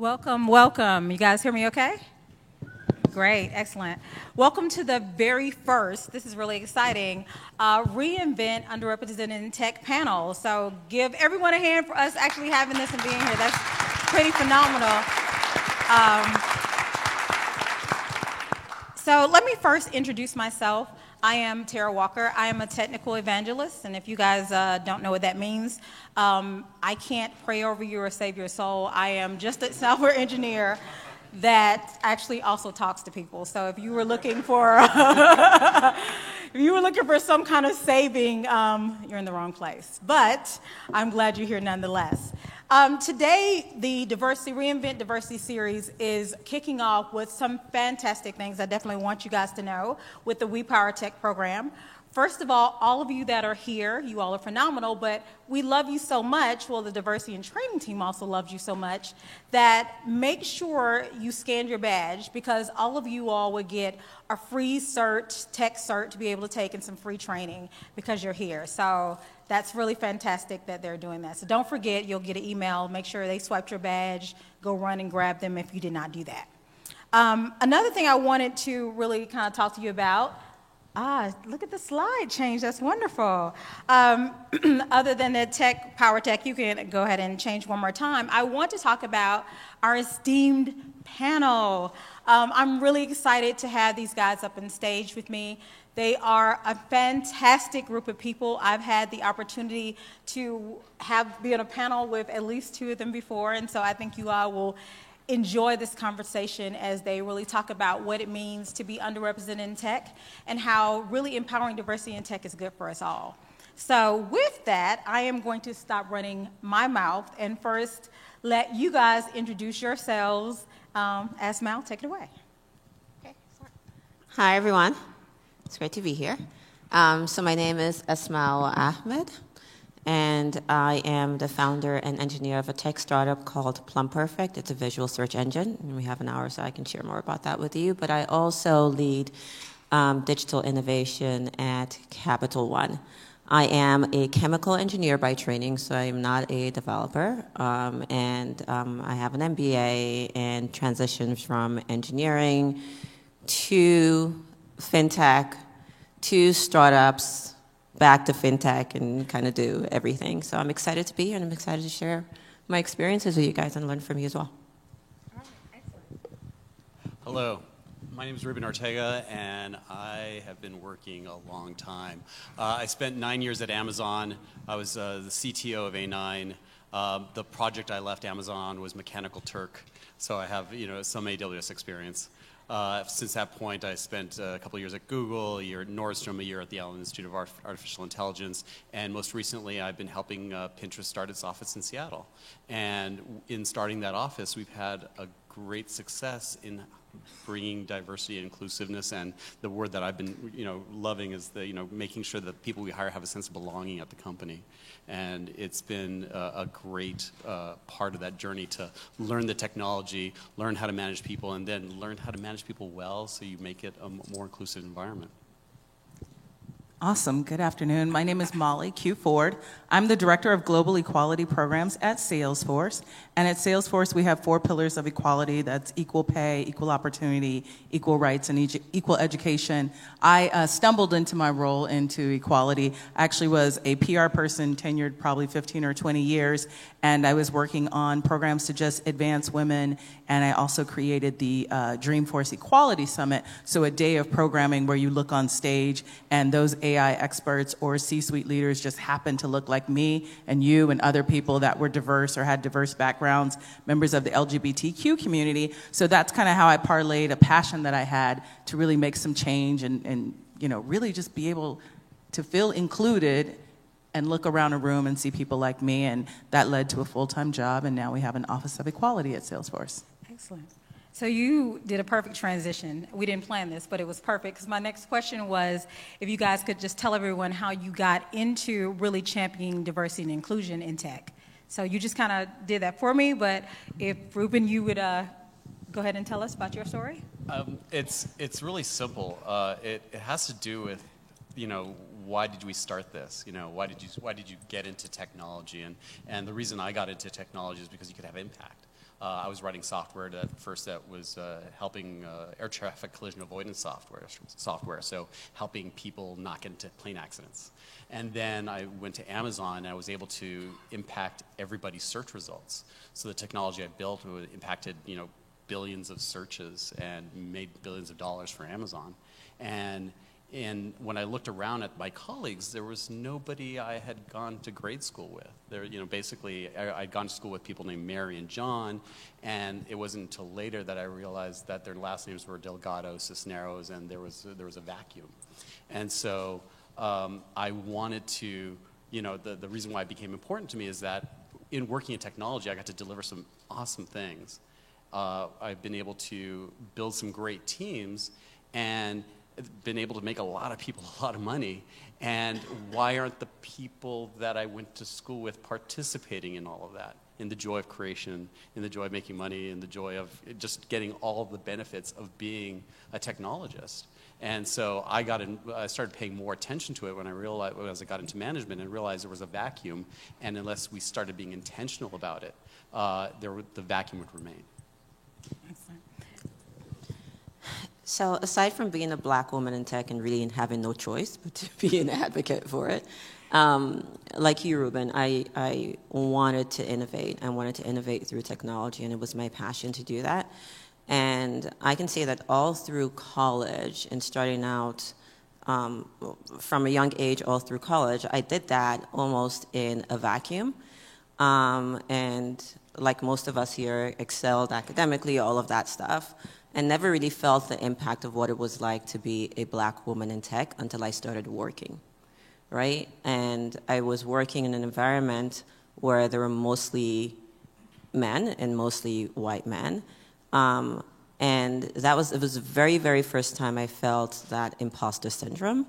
Welcome, welcome. You guys hear me okay? Great, excellent. Welcome to the very first, this is really exciting, uh, reInvent Underrepresented in Tech panel. So give everyone a hand for us actually having this and being here. That's pretty phenomenal. Um, so let me first introduce myself. I am Tara Walker. I am a technical evangelist, and if you guys uh, don't know what that means, um, I can't pray over you or save your soul. I am just a software engineer that actually also talks to people. So if you were looking for, if you were looking for some kind of saving, um, you're in the wrong place. But I'm glad you're here nonetheless. Um, today, the Diversity reInvent Diversity series is kicking off with some fantastic things I definitely want you guys to know with the We Power Tech program. First of all, all of you that are here, you all are phenomenal, but we love you so much. Well, the diversity and training team also loves you so much that make sure you scan your badge because all of you all would get a free cert, tech cert to be able to take and some free training because you're here. So that's really fantastic that they're doing that. So don't forget, you'll get an email. Make sure they swiped your badge. Go run and grab them if you did not do that. Um, another thing I wanted to really kind of talk to you about Ah, look at the slide change. That's wonderful. Um, other than the tech, power tech, you can go ahead and change one more time. I want to talk about our esteemed panel. Um, I'm really excited to have these guys up on stage with me. They are a fantastic group of people. I've had the opportunity to have be on a panel with at least two of them before, and so I think you all will enjoy this conversation as they really talk about what it means to be underrepresented in tech and how really empowering diversity in tech is good for us all. So, with that, I am going to stop running my mouth and first let you guys introduce yourselves. Um, Asmau, take it away. Okay, Hi, everyone. It's great to be here. Um, so, my name is Asmau Ahmed and I am the founder and engineer of a tech startup called PlumPerfect. It's a visual search engine, and we have an hour, so I can share more about that with you. But I also lead um, digital innovation at Capital One. I am a chemical engineer by training, so I am not a developer. Um, and um, I have an MBA and transitioned from engineering to fintech to startups back to fintech and kind of do everything. So I'm excited to be here and I'm excited to share my experiences with you guys and learn from you as well. Hello. My name is Ruben Ortega, and I have been working a long time. Uh, I spent nine years at Amazon. I was uh, the CTO of A9. Uh, the project I left Amazon was Mechanical Turk, so I have you know some AWS experience. Uh, since that point, I spent a couple years at Google, a year at Nordstrom, a year at the Allen Institute of Artificial Intelligence, and most recently, I've been helping uh, Pinterest start its office in Seattle. And in starting that office, we've had a great success in bringing diversity and inclusiveness and the word that I've been you know loving is the you know making sure that people we hire have a sense of belonging at the company. And it's been a, a great uh, part of that journey to learn the technology learn how to manage people and then learn how to manage people well so you make it a more inclusive environment Awesome. Good afternoon. My name is Molly Q. Ford. I'm the Director of Global Equality Programs at Salesforce. And at Salesforce, we have four pillars of equality that's equal pay, equal opportunity, equal rights, and equal education. I uh, stumbled into my role into equality. I actually was a PR person, tenured probably 15 or 20 years, and I was working on programs to just advance women. And I also created the uh, Dreamforce Equality Summit, so a day of programming where you look on stage and those AI experts or C suite leaders just happened to look like me and you and other people that were diverse or had diverse backgrounds, members of the LGBTQ community. So that's kind of how I parlayed a passion that I had to really make some change and, and you know, really just be able to feel included and look around a room and see people like me. And that led to a full time job. And now we have an Office of Equality at Salesforce. Excellent. So you did a perfect transition. We didn't plan this, but it was perfect because my next question was if you guys could just tell everyone how you got into really championing diversity and inclusion in tech. So you just kind of did that for me, but if Ruben, you would uh, go ahead and tell us about your story. Um, it's it's really simple. Uh, it it has to do with you know why did we start this? You know why did you why did you get into technology? And and the reason I got into technology is because you could have impact I was writing software that first that was uh, helping uh, air traffic collision avoidance software, software, so helping people not get into plane accidents. And then I went to Amazon and I was able to impact everybody's search results. So the technology I built impacted, you know, billions of searches and made billions of dollars for Amazon. And and when I looked around at my colleagues, there was nobody I had gone to grade school with. There, you know, basically, I, I'd gone to school with people named Mary and John, and it wasn't until later that I realized that their last names were Delgado, Cisneros, and there was there was a vacuum. And so um, I wanted to, you know, the, the reason why it became important to me is that in working in technology, I got to deliver some awesome things. Uh, I've been able to build some great teams, and been able to make a lot of people a lot of money. And why aren't the people that I went to school with participating in all of that? In the joy of creation, in the joy of making money, in the joy of just getting all the benefits of being a technologist. And so I got in, I started paying more attention to it when I realized, as I got into management and realized there was a vacuum. And unless we started being intentional about it, uh, there, the vacuum would remain. Excellent. So, aside from being a black woman in tech and really having no choice but to be an advocate for it, um, like you, Ruben, I, I wanted to innovate. I wanted to innovate through technology, and it was my passion to do that. And I can say that all through college and starting out um, from a young age, all through college, I did that almost in a vacuum. Um, and like most of us here, excelled academically, all of that stuff and never really felt the impact of what it was like to be a black woman in tech until I started working, right? And I was working in an environment where there were mostly men and mostly white men. Um, and that was, it was the very, very first time I felt that imposter syndrome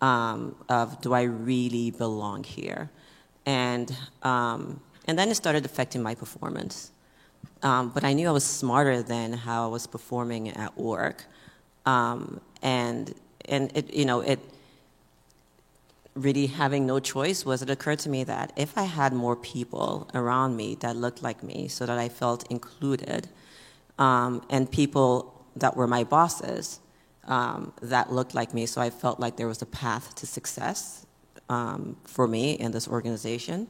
um, of do I really belong here? And, um, and then it started affecting my performance um, but I knew I was smarter than how I was performing at work. Um, and and it, you know, it really having no choice was it occurred to me that if I had more people around me that looked like me so that I felt included, um, and people that were my bosses um, that looked like me, so I felt like there was a path to success um, for me in this organization,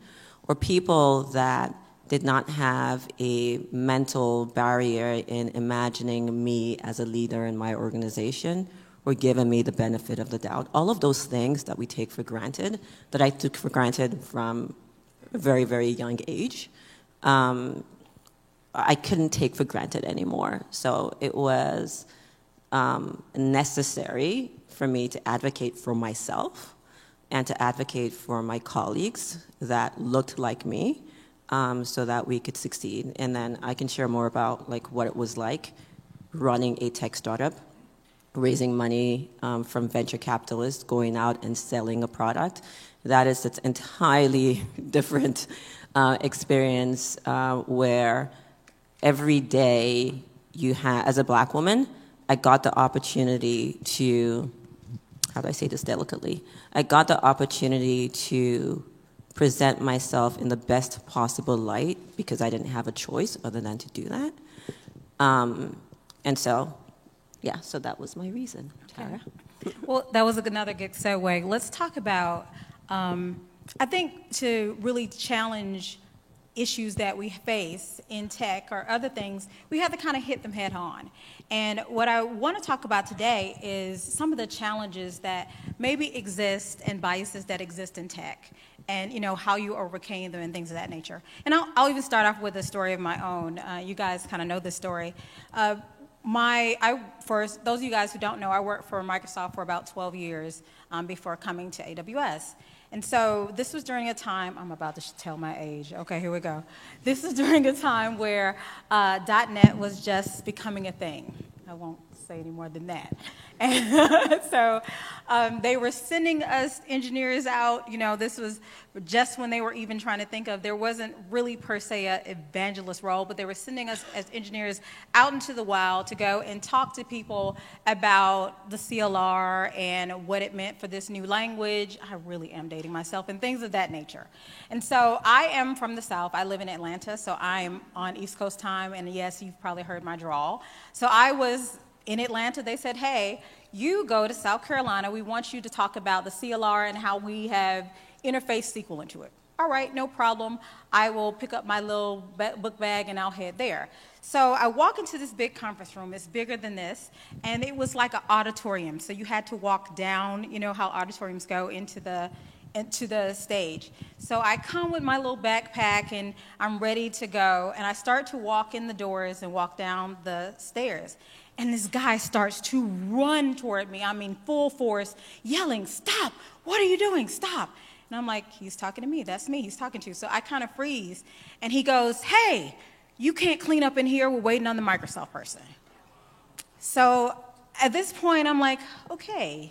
or people that did not have a mental barrier in imagining me as a leader in my organization or giving me the benefit of the doubt. All of those things that we take for granted, that I took for granted from a very, very young age, um, I couldn't take for granted anymore. So it was um, necessary for me to advocate for myself and to advocate for my colleagues that looked like me um, so that we could succeed. And then I can share more about like what it was like running a tech startup, raising money um, from venture capitalists, going out and selling a product. That is an entirely different uh, experience uh, where every day you have, as a black woman, I got the opportunity to, how do I say this delicately? I got the opportunity to present myself in the best possible light because I didn't have a choice other than to do that. Um, and so, yeah, so that was my reason, Tara. Okay. Well, that was another good segue. Let's talk about, um, I think, to really challenge issues that we face in tech or other things, we have to kind of hit them head on. And what I want to talk about today is some of the challenges that maybe exist and biases that exist in tech and you know how you overcame them and things of that nature. And I'll, I'll even start off with a story of my own. Uh, you guys kind of know this story. Uh, my, I, for those of you guys who don't know, I worked for Microsoft for about 12 years um, before coming to AWS. And so this was during a time, I'm about to tell my age. Okay, here we go. This is during a time where uh, .NET was just becoming a thing. I won't say any more than that. And so um, they were sending us engineers out. You know, this was just when they were even trying to think of, there wasn't really per se an evangelist role, but they were sending us as engineers out into the wild to go and talk to people about the CLR and what it meant for this new language. I really am dating myself and things of that nature. And so I am from the South. I live in Atlanta, so I'm on East Coast time. And yes, you've probably heard my drawl. So I was in Atlanta, they said, hey, you go to South Carolina. We want you to talk about the CLR and how we have interfaced SQL into it. All right, no problem. I will pick up my little book bag and I'll head there. So I walk into this big conference room. It's bigger than this, and it was like an auditorium. So you had to walk down, you know how auditoriums go into the into the stage. So I come with my little backpack and I'm ready to go, and I start to walk in the doors and walk down the stairs. And this guy starts to run toward me, I mean, full force, yelling, Stop! What are you doing? Stop! And I'm like, He's talking to me. That's me. He's talking to. So I kind of freeze. And he goes, Hey, you can't clean up in here. We're waiting on the Microsoft person. So at this point, I'm like, Okay,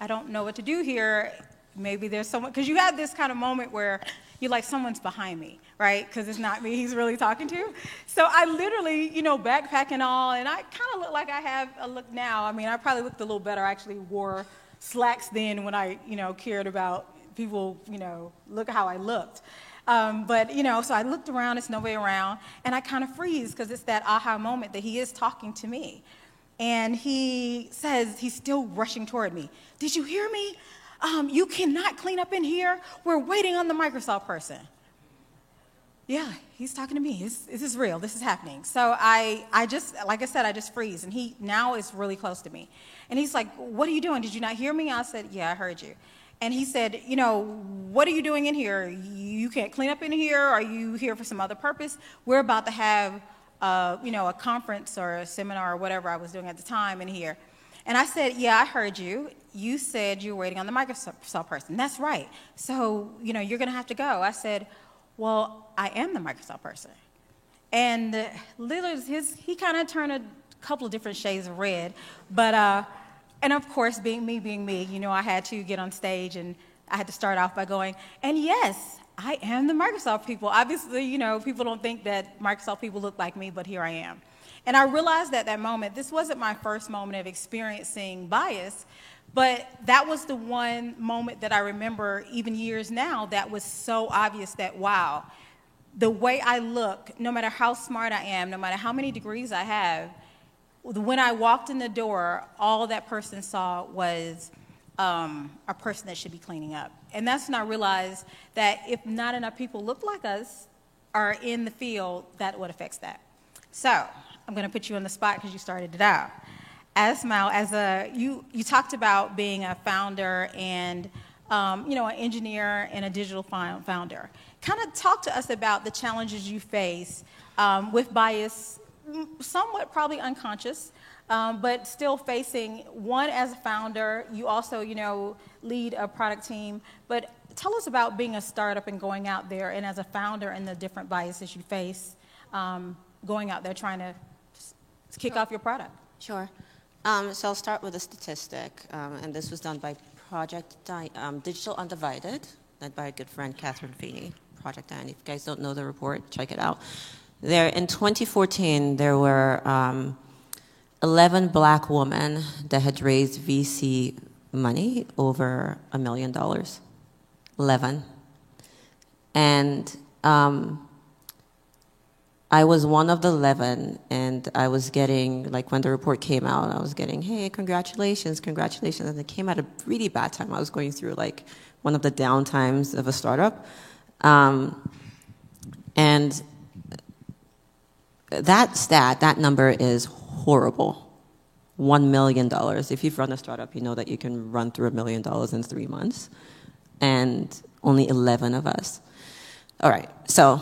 I don't know what to do here. Maybe there's someone, because you have this kind of moment where you're like, someone's behind me, right? Because it's not me he's really talking to. So I literally, you know, backpack and all, and I kind of look like I have a look now. I mean, I probably looked a little better. I actually wore slacks then when I, you know, cared about people, you know, look how I looked. Um, but, you know, so I looked around, there's nobody around, and I kind of freeze because it's that aha moment that he is talking to me. And he says, he's still rushing toward me. Did you hear me? um, you cannot clean up in here. We're waiting on the Microsoft person. Yeah, he's talking to me. This, this is real. This is happening. So I, I just, like I said, I just freeze. And he now is really close to me. And he's like, What are you doing? Did you not hear me? I said, Yeah, I heard you. And he said, You know, what are you doing in here? You can't clean up in here. Are you here for some other purpose? We're about to have, uh, you know, a conference or a seminar or whatever I was doing at the time in here. And I said, Yeah, I heard you. You said you were waiting on the Microsoft person. That's right. So, you know, you're going to have to go. I said, Well, I am the Microsoft person. And Lillard, his, he kind of turned a couple of different shades of red. But, uh, and of course, being me, being me, you know, I had to get on stage and I had to start off by going, and yes, I am the Microsoft people. Obviously, you know, people don't think that Microsoft people look like me, but here I am. And I realized at that moment, this wasn't my first moment of experiencing bias, but that was the one moment that I remember, even years now, that was so obvious that, wow, the way I look, no matter how smart I am, no matter how many degrees I have, when I walked in the door, all that person saw was um, a person that should be cleaning up. And that's when I realized that if not enough people look like us are in the field, that what affects that. So I'm going to put you on the spot because you started it out. Asmau, as a you you talked about being a founder and um, you know an engineer and a digital founder. Kind of talk to us about the challenges you face um, with bias, somewhat probably unconscious, um, but still facing one as a founder. You also you know lead a product team, but tell us about being a startup and going out there and as a founder and the different biases you face um, going out there trying to kick sure. off your product. Sure. Um, so I'll start with a statistic, um, and this was done by Project Di- um, Digital Undivided, led by a good friend, Kathryn Finney. Project Diane. If you guys don't know the report, check it out. There, in 2014, there were um, 11 black women that had raised VC money over a million dollars. 11. And um, I was one of the 11, and I was getting, like, when the report came out, I was getting, hey, congratulations, congratulations. And it came at a really bad time. I was going through, like, one of the down times of a startup. Um, and that stat, that number is horrible. $1 million. If you've run a startup, you know that you can run through a million dollars in three months. And only 11 of us. All right, so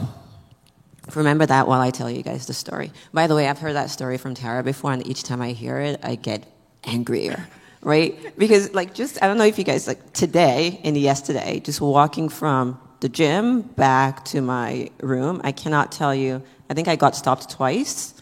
remember that while I tell you guys the story. By the way, I've heard that story from Tara before, and each time I hear it, I get angrier, right? Because, like, just, I don't know if you guys, like, today and yesterday, just walking from the gym back to my room, I cannot tell you, I think I got stopped twice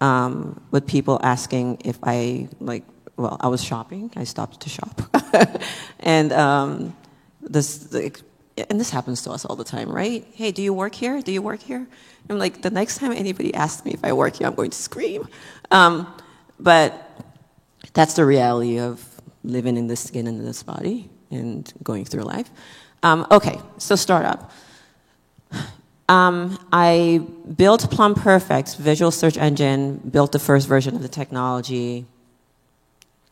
um, with people asking if I like. Well, I was shopping. I stopped to shop, and um, this like, and this happens to us all the time, right? Hey, do you work here? Do you work here? I'm like, the next time anybody asks me if I work here, I'm going to scream. Um, but that's the reality of living in this skin and in this body and going through life. Um, okay, so startup. Um, I built Plum Perfect, visual search engine, built the first version of the technology,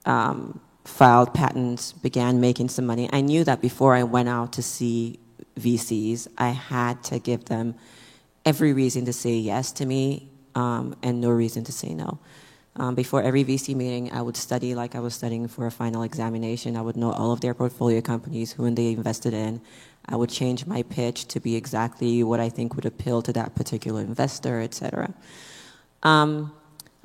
um, filed patents, began making some money. I knew that before I went out to see VCs, I had to give them every reason to say yes to me um, and no reason to say no. Um, before every VC meeting, I would study like I was studying for a final examination. I would know all of their portfolio companies, who they invested in. I would change my pitch to be exactly what I think would appeal to that particular investor, et cetera. Um,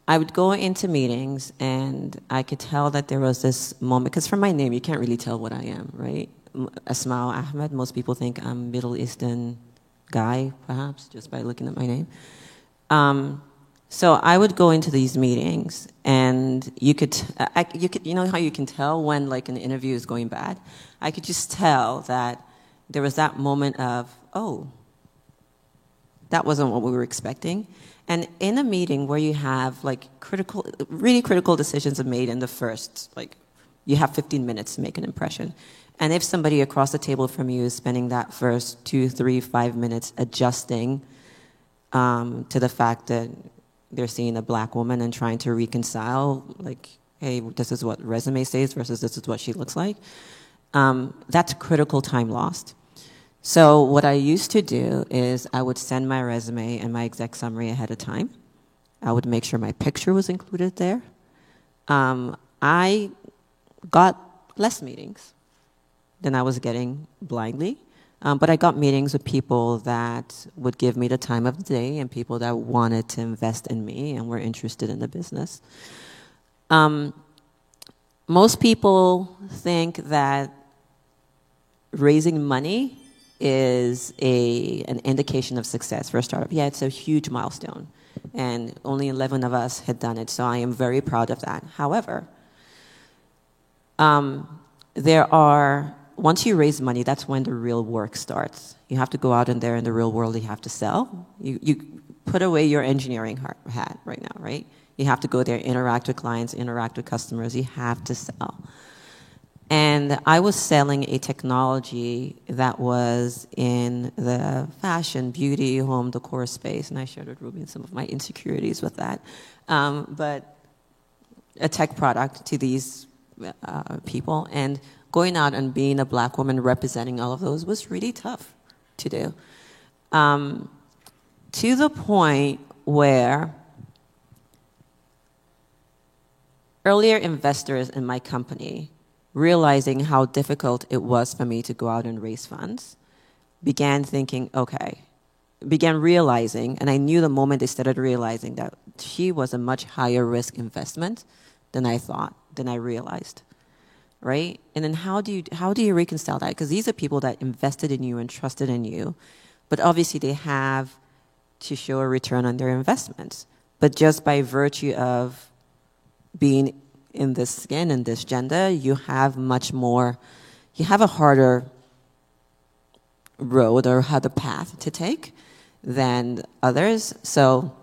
I would go into meetings and I could tell that there was this moment, because from my name, you can't really tell what I am, right? Asmau Ahmed, most people think I'm Middle Eastern guy, perhaps, just by looking at my name. Um, so I would go into these meetings, and you could, I, you could, you know how you can tell when like an interview is going bad. I could just tell that there was that moment of, oh, that wasn't what we were expecting. And in a meeting where you have like critical, really critical decisions are made in the first, like, you have 15 minutes to make an impression. And if somebody across the table from you is spending that first two, three, five minutes adjusting um, to the fact that they're seeing a black woman and trying to reconcile, like, hey, this is what resume says versus this is what she looks like. Um, that's critical time lost. So what I used to do is I would send my resume and my exec summary ahead of time. I would make sure my picture was included there. Um, I got less meetings than I was getting blindly. Um, but I got meetings with people that would give me the time of the day and people that wanted to invest in me and were interested in the business. Um, most people think that raising money is a, an indication of success for a startup. Yeah, it's a huge milestone. And only 11 of us had done it, so I am very proud of that. However, um, there are once you raise money, that's when the real work starts. You have to go out in there in the real world, you have to sell. You, you put away your engineering hat right now, right? You have to go there, interact with clients, interact with customers, you have to sell. And I was selling a technology that was in the fashion, beauty, home decor space, and I shared with Ruby some of my insecurities with that. Um, but a tech product to these uh, people, and going out and being a black woman representing all of those was really tough to do. Um, to the point where earlier investors in my company, realizing how difficult it was for me to go out and raise funds, began thinking, okay, began realizing, and I knew the moment they started realizing that she was a much higher risk investment than I thought, than I realized right? And then how do you how do you reconcile that? Because these are people that invested in you and trusted in you, but obviously they have to show a return on their investments. But just by virtue of being in this skin and this gender, you have much more. You have a harder road or harder path to take than others. So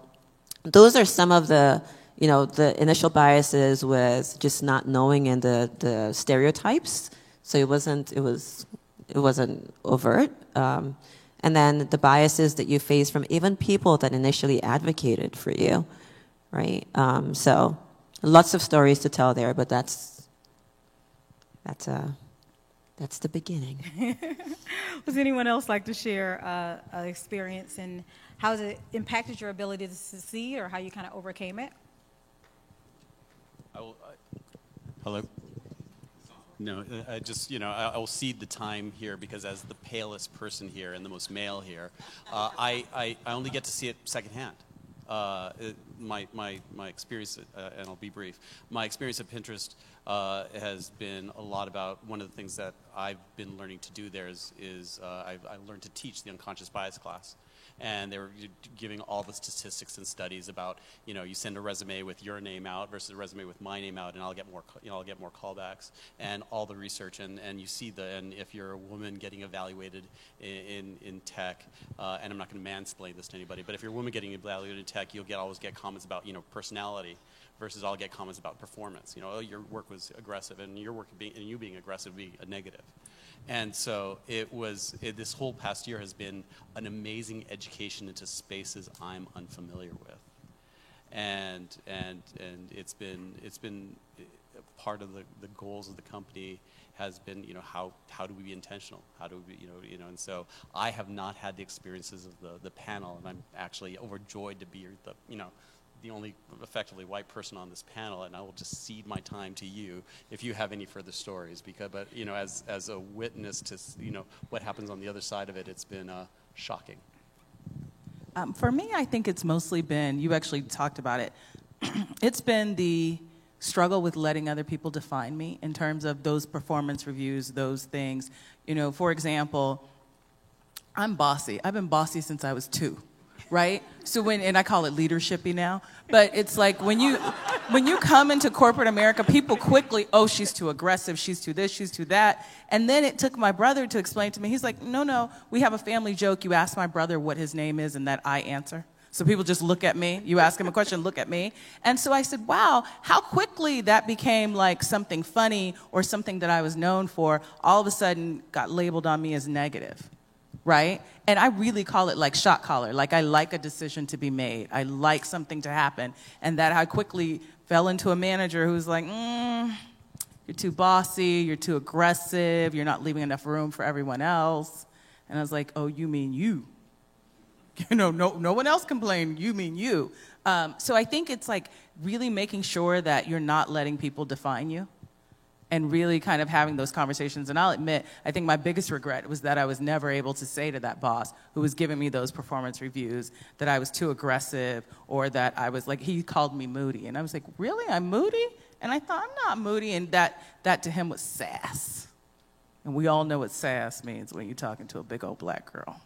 those are some of the you know, the initial biases with just not knowing and the, the stereotypes. So it wasn't, it was, it wasn't overt. Um, and then the biases that you face from even people that initially advocated for you, right? Um, so lots of stories to tell there, but that's, that's, uh, that's the beginning. Does anyone else like to share uh, an experience and how has it impacted your ability to succeed or how you kind of overcame it? I will, I, hello? No, uh, I just, you know, I, I, will cede the time here because as the palest person here and the most male here, uh, I, I, I, only get to see it secondhand. Uh, it, my, my, my experience, uh, and I'll be brief, my experience at Pinterest uh, has been a lot about one of the things that I've been learning to do there is, is uh, I've, I learned to teach the unconscious bias class. And they were giving all the statistics and studies about, you know, you send a resume with your name out versus a resume with my name out, and I'll get more, you know, I'll get more callbacks, and all the research, and, and you see the, and if you're a woman getting evaluated in, in, tech, uh, and I'm not going to mansplain this to anybody, but if you're a woman getting evaluated in tech, you'll get always get comments about, you know, personality versus I'll get comments about performance. You know, oh, your work was aggressive, and your work being, and you being aggressive be a negative. And so it was, it, this whole past year has been an amazing education into spaces I'm unfamiliar with. And, and, and it's been, it's been uh, part of the, the goals of the company has been, you know, how, how do we be intentional? How do we, you know, you know, and so I have not had the experiences of the, the panel, and I'm actually overjoyed to be the, you know, the only effectively white person on this panel, and I will just cede my time to you if you have any further stories. Because, but you know, as as a witness to you know what happens on the other side of it, it's been uh, shocking. Um, for me, I think it's mostly been, you actually talked about it, it's been the struggle with letting other people define me in terms of those performance reviews, those things. You know, for example, I'm bossy. I've been bossy since I was two right? So when and I call it leadershipy now, but it's like when you when you come into corporate America, people quickly, oh, she's too aggressive, she's too this, she's too that. And then it took my brother to explain to me. He's like, "No, no, we have a family joke. You ask my brother what his name is and that I answer." So people just look at me. You ask him a question, look at me. And so I said, wow, how quickly that became like something funny or something that I was known for, all of a sudden got labeled on me as negative right? And I really call it like shot collar. Like I like a decision to be made. I like something to happen. And that I quickly fell into a manager who's like, mm, you're too bossy, you're too aggressive, you're not leaving enough room for everyone else. And I was like, oh, you mean you? You know, no, no one else complained, you mean you. Um, so I think it's like really making sure that you're not letting people define you and really kind of having those conversations. And I'll admit, I think my biggest regret was that I was never able to say to that boss who was giving me those performance reviews that I was too aggressive or that I was like, he called me moody. And I was like, really? I'm moody? And I thought, I'm not moody. And that, that to him was sass. And we all know what sass means when you're talking to a big old black girl.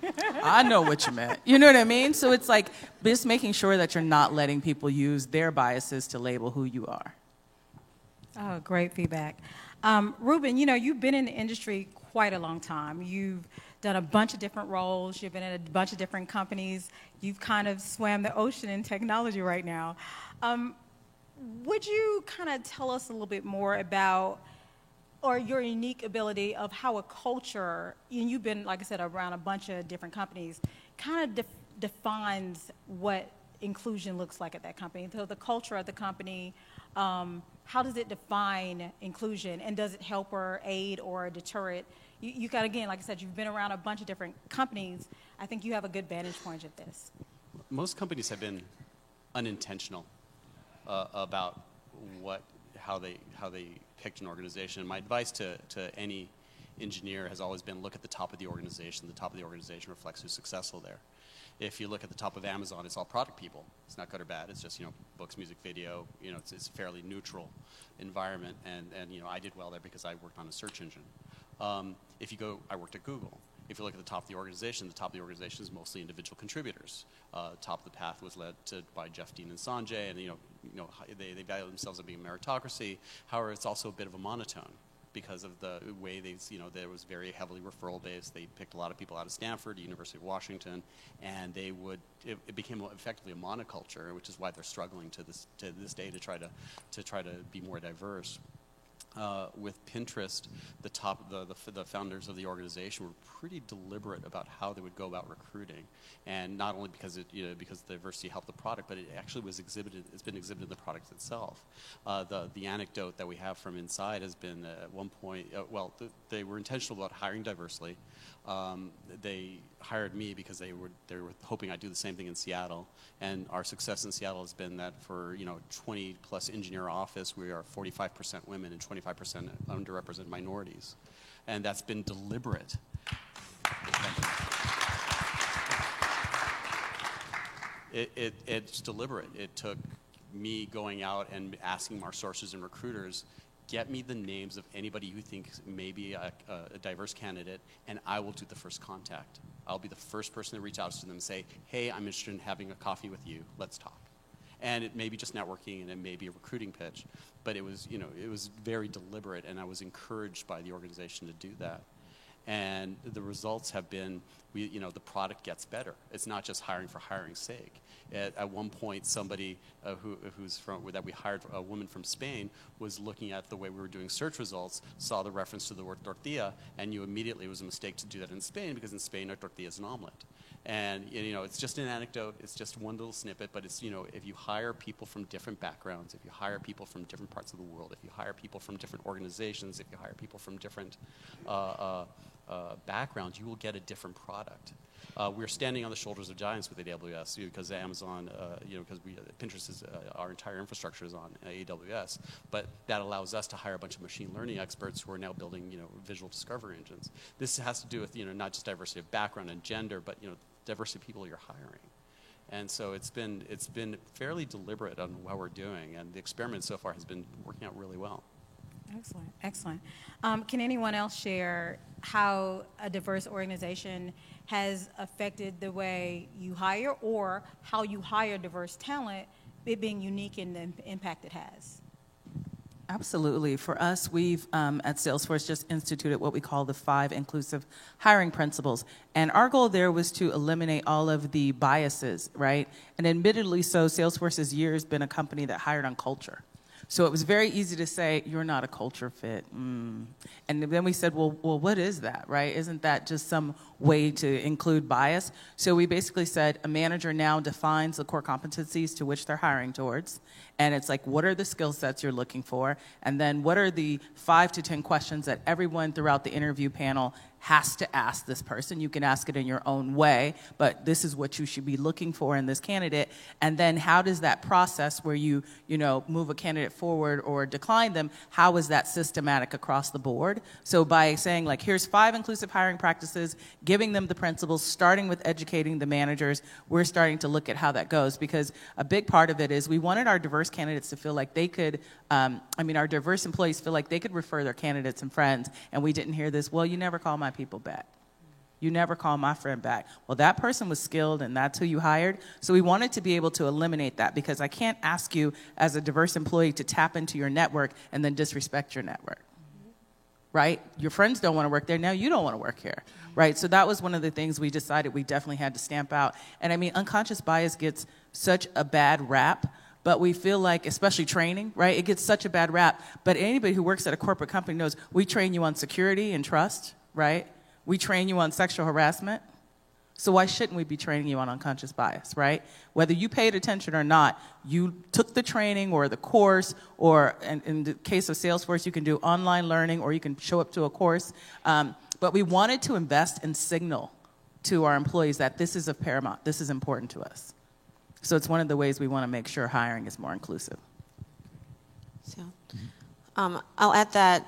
I know what you meant. You know what I mean? So it's like just making sure that you're not letting people use their biases to label who you are. Oh, great feedback. Um, Ruben, you know, you've been in the industry quite a long time. You've done a bunch of different roles, you've been in a bunch of different companies, you've kind of swam the ocean in technology right now. Um, would you kind of tell us a little bit more about or your unique ability of how a culture, and you've been, like I said, around a bunch of different companies, kind of def- defines what inclusion looks like at that company. So the culture of the company, um, how does it define inclusion and does it help or aid or deter it? You, you got, again, like I said, you've been around a bunch of different companies. I think you have a good vantage point at this. Most companies have been unintentional uh, about what, how they, how they picked an organization. My advice to, to any engineer has always been look at the top of the organization. The top of the organization reflects who's successful there if you look at the top of Amazon, it's all product people. It's not good or bad. It's just you know books, music, video. You know, it's, it's a fairly neutral environment, and and you know I did well there because I worked on a search engine. Um, if you go, I worked at Google. If you look at the top of the organization, the top of the organization is mostly individual contributors. Uh, top of the path was led to by Jeff Dean and Sanjay, and you know, you know they, they value themselves as being meritocracy. However, it's also a bit of a monotone because of the way they, you know, there was very heavily referral based. They picked a lot of people out of Stanford, University of Washington, and they would, it, it, became effectively a monoculture, which is why they're struggling to this, to this day to try to, to try to be more diverse uh, with Pinterest, the top, the, the, the, founders of the organization were pretty deliberate about how they would go about recruiting, and not only because it, you know, because diversity helped the product, but it actually was exhibited. It's been exhibited in the product itself. Uh, the the anecdote that we have from inside has been at one point, uh, well, th- they were intentional about hiring diversely. Um, they hired me because they were they were hoping I'd do the same thing in Seattle. And our success in Seattle has been that for you know 20 plus engineer office, we are 45% women and 25% underrepresented minorities, and that's been deliberate. It, it, it's deliberate. It took me going out and asking our sources and recruiters get me the names of anybody you think may be a, a, diverse candidate, and I will do the first contact. I'll be the first person to reach out to them and say, hey, I'm interested in having a coffee with you. Let's talk. And it may be just networking and it may be a recruiting pitch, but it was, you know, it was very deliberate, and I was encouraged by the organization to do that. And the results have been, we, you know, the product gets better. It's not just hiring for hiring's sake. At, at one point, somebody uh, who, who's from, that we hired, a woman from Spain, was looking at the way we were doing search results, saw the reference to the word tortilla, and knew immediately it was a mistake to do that in Spain because in Spain, a tortilla is an omelet. And you know, it's just an anecdote. It's just one little snippet. But it's you know, if you hire people from different backgrounds, if you hire people from different parts of the world, if you hire people from different organizations, if you hire people from different uh, uh, uh, backgrounds, you will get a different product. Uh, we're standing on the shoulders of giants with AWS because Amazon, uh, you know, because we, Pinterest is, uh, our entire infrastructure is on AWS. But that allows us to hire a bunch of machine learning experts who are now building, you know, visual discovery engines. This has to do with, you know, not just diversity of background and gender, but, you know, diversity of people you're hiring. And so it's been, it's been fairly deliberate on what we're doing, and the experiment so far has been working out really well. Excellent, excellent. Um, can anyone else share how a diverse organization has affected the way you hire or how you hire diverse talent, it being unique in the impact it has? Absolutely. For us, we've um, at Salesforce just instituted what we call the five inclusive hiring principles. And our goal there was to eliminate all of the biases, right? And admittedly, so Salesforce has years been a company that hired on culture. So it was very easy to say, you're not a culture fit. Mm. And then we said, well, well, what is that, right? Isn't that just some way to include bias? So we basically said a manager now defines the core competencies to which they're hiring towards. And it's like, what are the skill sets you're looking for? And then what are the five to 10 questions that everyone throughout the interview panel has to ask this person. You can ask it in your own way, but this is what you should be looking for in this candidate. And then how does that process where you, you know, move a candidate forward or decline them, how is that systematic across the board? So by saying like, here's five inclusive hiring practices, giving them the principles, starting with educating the managers, we're starting to look at how that goes because a big part of it is we wanted our diverse candidates to feel like they could, um, I mean, our diverse employees feel like they could refer their candidates and friends, and we didn't hear this, well, you never call my people back. You never call my friend back. Well, that person was skilled and that's who you hired. So we wanted to be able to eliminate that because I can't ask you as a diverse employee to tap into your network and then disrespect your network. Right? Your friends don't want to work there. Now you don't want to work here. Right? So that was one of the things we decided we definitely had to stamp out. And I mean, unconscious bias gets such a bad rap but we feel like, especially training, right? It gets such a bad rap. But anybody who works at a corporate company knows we train you on security and trust, right? We train you on sexual harassment. So why shouldn't we be training you on unconscious bias, right? Whether you paid attention or not, you took the training or the course, or in, in the case of Salesforce, you can do online learning or you can show up to a course. Um, but we wanted to invest and signal to our employees that this is of paramount, this is important to us. So it's one of the ways we want to make sure hiring is more inclusive. So, um, I'll add that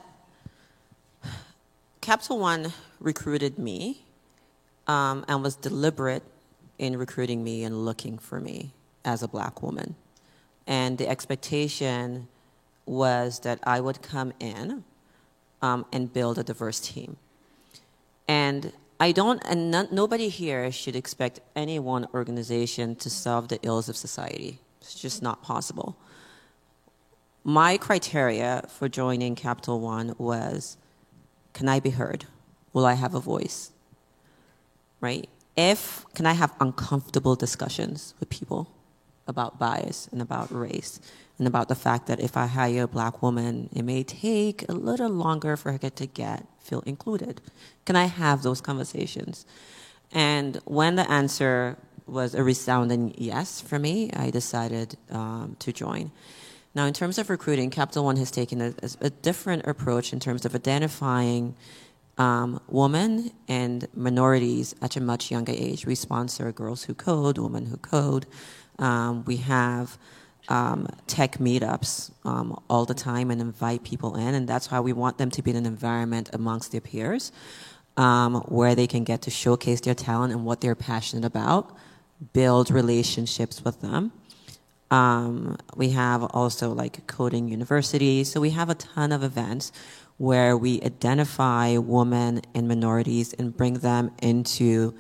Capital One recruited me um, and was deliberate in recruiting me and looking for me as a black woman. And the expectation was that I would come in um, and build a diverse team. And I don't, and no, nobody here should expect any one organization to solve the ills of society. It's just not possible. My criteria for joining Capital One was can I be heard? Will I have a voice? Right? If, can I have uncomfortable discussions with people about bias and about race and about the fact that if I hire a black woman, it may take a little longer for her to get, feel included? Can I have those conversations? And when the answer was a resounding yes for me, I decided um, to join. Now, in terms of recruiting, Capital One has taken a, a different approach in terms of identifying um, women and minorities at a much younger age. We sponsor Girls Who Code, Women Who Code. Um, we have um, tech meetups um, all the time and invite people in, and that's why we want them to be in an environment amongst their peers um, where they can get to showcase their talent and what they're passionate about, build relationships with them Um, we have also like coding university. So we have a ton of events where we identify women and minorities and bring them into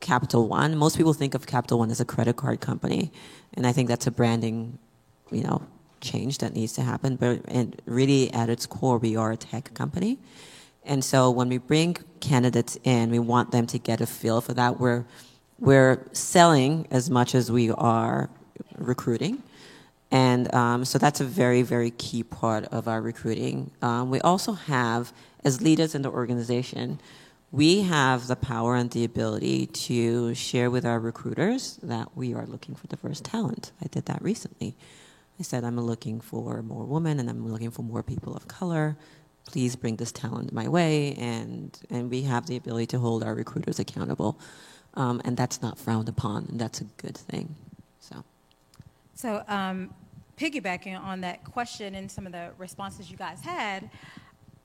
Capital One. Most people think of Capital One as a credit card company, and I think that's a branding, you know, change that needs to happen. But and really, at its core, we are a tech company, and so when we bring candidates in, we want them to get a feel for that. We're we're selling as much as we are recruiting. And um, so that's a very, very key part of our recruiting. Um, we also have, as leaders in the organization, we have the power and the ability to share with our recruiters that we are looking for diverse talent. I did that recently. I said, I'm looking for more women and I'm looking for more people of color. Please bring this talent my way. And, and we have the ability to hold our recruiters accountable. Um, and that's not frowned upon, and that's a good thing. So. Um, piggybacking on that question and some of the responses you guys had,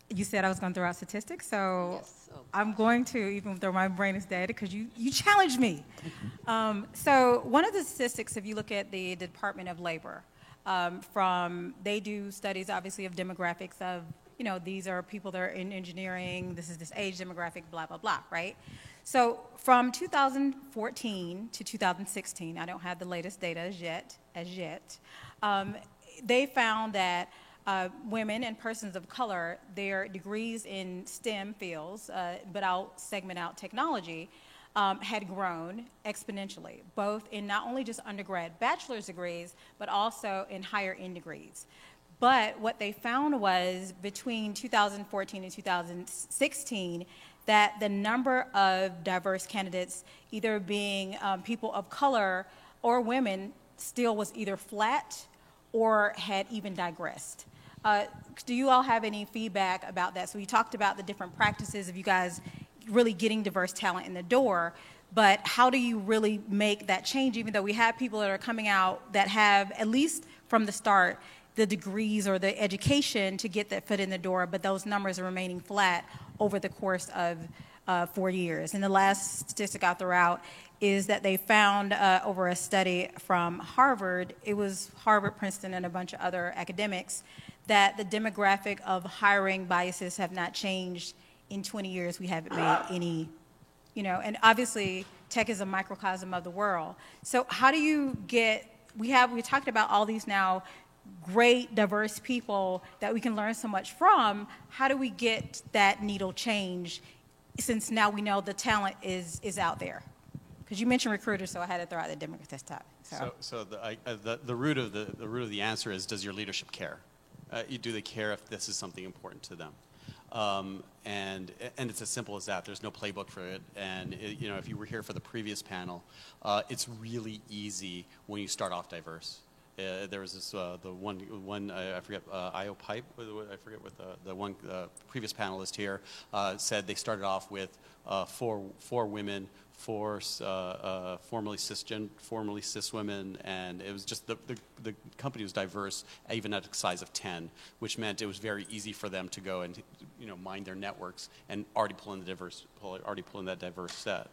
you said I was going to throw out statistics, so yes. oh, I'm going to, even though my brain is dead, because you, you challenged me. um, so, one of the statistics, if you look at the Department of Labor, um, from they do studies, obviously, of demographics of, you know, these are people that are in engineering, this is this age demographic, blah, blah, blah, right? So from 2014 to 2016, I don't have the latest data as yet, as yet. Um, they found that uh, women and persons of color, their degrees in STEM fields, uh, but I'll segment out technology, um, had grown exponentially, both in not only just undergrad bachelor's degrees, but also in higher end degrees. But what they found was between 2014 and 2016, that the number of diverse candidates, either being um, people of color or women, still was either flat or had even digressed. Uh, do you all have any feedback about that? So we talked about the different practices of you guys really getting diverse talent in the door, but how do you really make that change? Even though we have people that are coming out that have at least from the start the degrees or the education to get that foot in the door, but those numbers are remaining flat over the course of uh, four years. And the last statistic I'll throw out is that they found uh, over a study from Harvard, it was Harvard, Princeton, and a bunch of other academics, that the demographic of hiring biases have not changed in 20 years. We haven't made any, you know, and obviously tech is a microcosm of the world. So how do you get, we have, we talked about all these now great, diverse people that we can learn so much from, how do we get that needle change since now we know the talent is, is out there? Because you mentioned recruiters, so I had to throw out the Democrat top. So, so, so the, I, uh, the, the, root of the, the root of the answer is does your leadership care? Uh, do they care if this is something important to them? Um, and, and it's as simple as that. There's no playbook for it. And it, you know, if you were here for the previous panel, uh, it's really easy when you start off diverse. Uh, there was this uh, the one one uh, I forget uh, IOpipe I forget what the the one uh, previous panelist here uh, said they started off with four four women four uh, uh, formerly cisgen formerly cis women and it was just the, the the company was diverse even at a size of 10 which meant it was very easy for them to go and you know mind their networks and already pull in the diverse already pull in that diverse set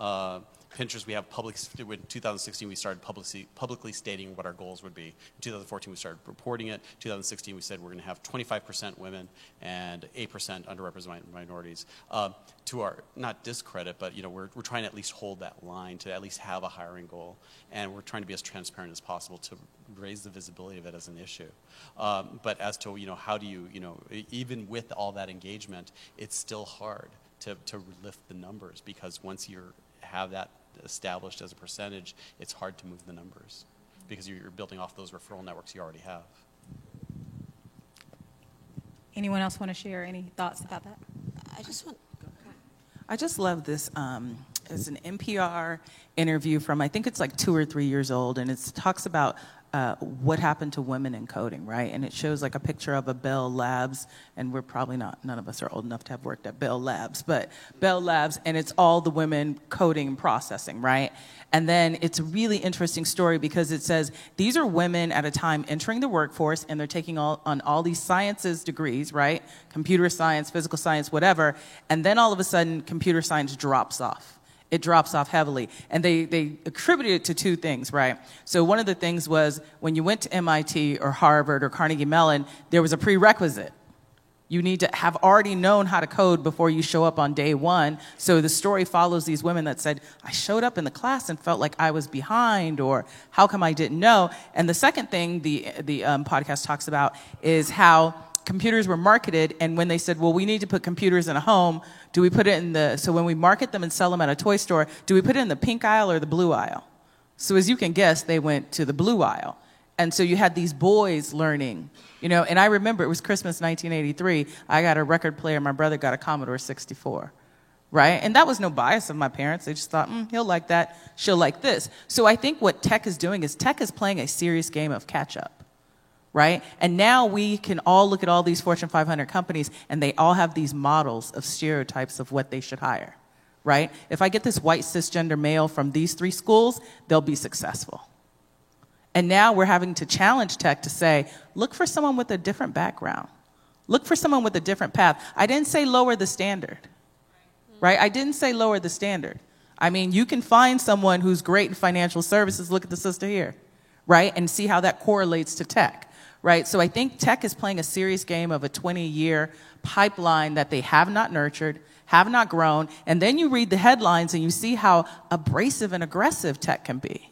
uh, Pinterest, we have public, in 2016, we started publicly, publicly stating what our goals would be. In 2014, we started reporting it. 2016, we said we're going to have 25% women and 8% underrepresented minorities. Uh, to our, not discredit, but you know, we're, we're trying to at least hold that line, to at least have a hiring goal. And we're trying to be as transparent as possible to raise the visibility of it as an issue. Um, but as to, you know, how do you, you know, even with all that engagement, it's still hard to, to lift the numbers because once you have that established as a percentage, it's hard to move the numbers because you're building off those referral networks you already have. Anyone else want to share any thoughts about that? I just want. I just love this. Um, it's an NPR interview from I think it's like two or three years old, and it talks about uh, what happened to women in coding, right? And it shows like a picture of a Bell Labs, and we're probably not, none of us are old enough to have worked at Bell Labs, but Bell Labs, and it's all the women coding and processing, right? And then it's a really interesting story because it says these are women at a time entering the workforce and they're taking all, on all these sciences degrees, right? Computer science, physical science, whatever. And then all of a sudden, computer science drops off it drops off heavily. And they, they attributed it to two things, right? So one of the things was when you went to MIT or Harvard or Carnegie Mellon, there was a prerequisite. You need to have already known how to code before you show up on day one. So the story follows these women that said, I showed up in the class and felt like I was behind, or how come I didn't know? And the second thing the, the um, podcast talks about is how computers were marketed, and when they said, well, we need to put computers in a home, do we put it in the, so when we market them and sell them at a toy store, do we put it in the pink aisle or the blue aisle? So as you can guess, they went to the blue aisle. And so you had these boys learning, you know, and I remember it was Christmas 1983. I got a record player, my brother got a Commodore 64, right? And that was no bias of my parents. They just thought, mm, he'll like that, she'll like this. So I think what tech is doing is tech is playing a serious game of catch up, right? And now we can all look at all these Fortune 500 companies and they all have these models of stereotypes of what they should hire, right? If I get this white cisgender male from these three schools, they'll be successful and now we're having to challenge tech to say, look for someone with a different background. Look for someone with a different path. I didn't say lower the standard, right? I didn't say lower the standard. I mean, you can find someone who's great in financial services, look at the sister here, right? And see how that correlates to tech, right? So I think tech is playing a serious game of a 20 year pipeline that they have not nurtured, have not grown. And then you read the headlines and you see how abrasive and aggressive tech can be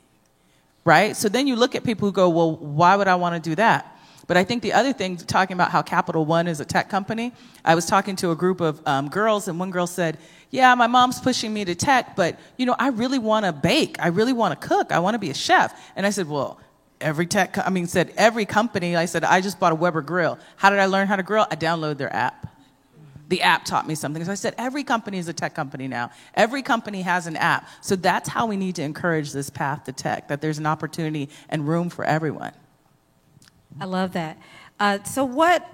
right? So then you look at people who go, well, why would I want to do that? But I think the other thing, talking about how Capital One is a tech company, I was talking to a group of um, girls, and one girl said, Yeah, my mom's pushing me to tech, but you know, I really want to bake. I really want to cook. I want to be a chef. And I said, Well, every tech, I mean, said every company, I said, I just bought a Weber grill. How did I learn how to grill? I downloaded their app the app taught me something. So I said, every company is a tech company now. Every company has an app. So that's how we need to encourage this path to tech, that there's an opportunity and room for everyone. I love that. Uh, so, what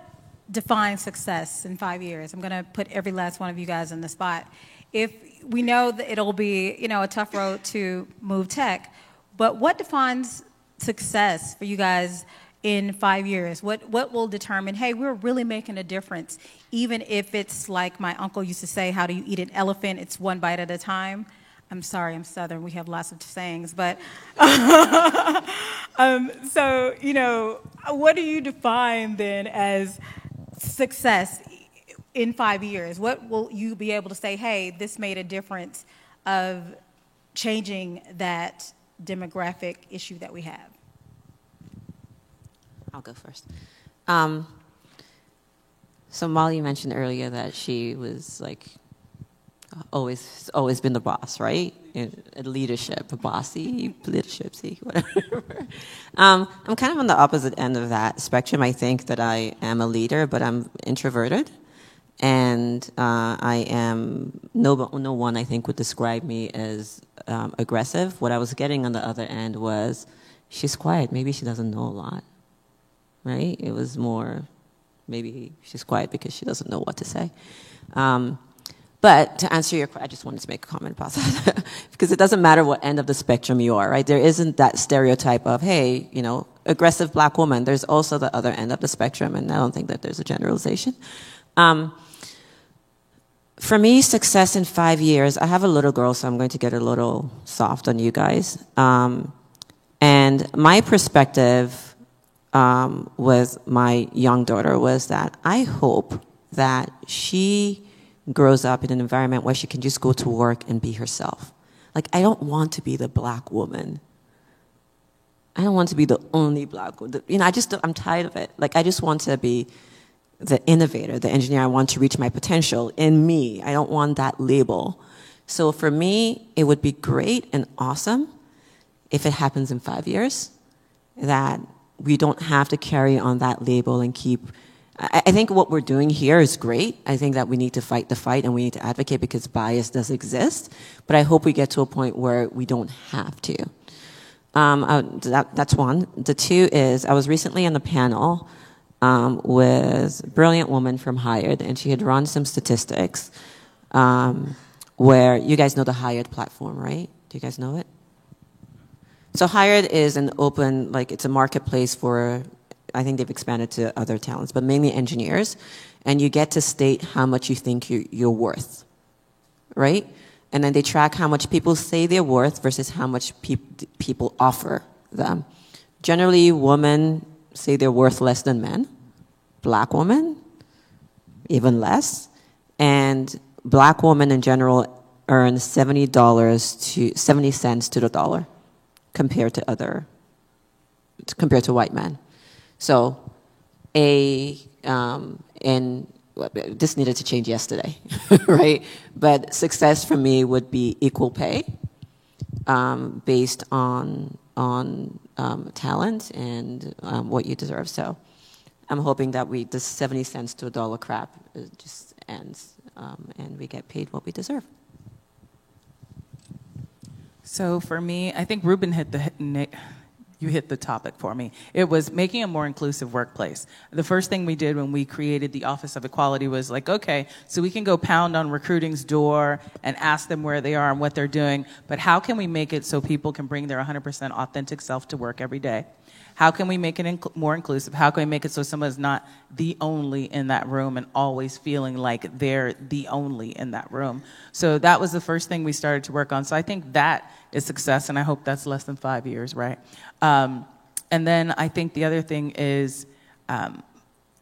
defines success in five years? I'm going to put every last one of you guys in the spot. If we know that it'll be, you know, a tough road to move tech, but what defines success for you guys in five years? What, what will determine, hey, we're really making a difference, even if it's like my uncle used to say, how do you eat an elephant? It's one bite at a time. I'm sorry, I'm Southern. We have lots of sayings, but um, so you know, what do you define then as success in five years? What will you be able to say? Hey, this made a difference of changing that demographic issue that we have. I'll go first. Um, so Molly mentioned earlier that she was like always always been the boss, right? In, leadership, bossy, leadership, see, whatever. um, I'm kind of on the opposite end of that spectrum. I think that I am a leader, but I'm introverted, and uh, I am no no one I think would describe me as um, aggressive. What I was getting on the other end was she's quiet. Maybe she doesn't know a lot right? It was more maybe she's quiet because she doesn't know what to say. Um, but to answer your question, I just wanted to make a comment about that because it doesn't matter what end of the spectrum you are, right? There isn't that stereotype of, hey, you know, aggressive black woman. There's also the other end of the spectrum, and I don't think that there's a generalization. Um, for me, success in five years, I have a little girl, so I'm going to get a little soft on you guys. Um, and my perspective um, with my young daughter was that I hope that she grows up in an environment where she can just go to work and be herself. Like, I don't want to be the black woman. I don't want to be the only black woman. You know, I just, I'm tired of it. Like, I just want to be the innovator, the engineer. I want to reach my potential in me. I don't want that label. So for me, it would be great and awesome if it happens in five years that we don't have to carry on that label and keep. I, I think what we're doing here is great. I think that we need to fight the fight and we need to advocate because bias does exist. But I hope we get to a point where we don't have to. Um, uh, that, that's one. The two is I was recently on a panel um, with a brilliant woman from Hired, and she had run some statistics um, where you guys know the Hired platform, right? Do you guys know it? So Hired is an open, like it's a marketplace for, I think they've expanded to other talents, but mainly engineers. And you get to state how much you think you're, you're worth, right? and then they track how much people say they're worth versus how much peop- people offer them. Generally, women say they're worth less than men. Black woman, even less. And black women in general earn $70 to 70 cents to the dollar compared to other compared to white men. So a um, in this needed to change yesterday, right? But success for me would be equal pay um, based on on um, talent and um, what you deserve. So I'm hoping that we the 70 cents to a dollar crap uh, just ends um, and we get paid what we deserve. So for me, I think Ruben hit the you hit the topic for me. It was making a more inclusive workplace. The first thing we did when we created the Office of Equality was like, okay, so we can go pound on recruiting's door and ask them where they are and what they're doing, but how can we make it so people can bring their 100% authentic self to work every day? How can we make it inc- more inclusive? How can we make it so someone's not the only in that room and always feeling like they're the only in that room? So that was the first thing we started to work on. So I think that is success, and I hope that's less than five years, right? Um, and then I think the other thing is um,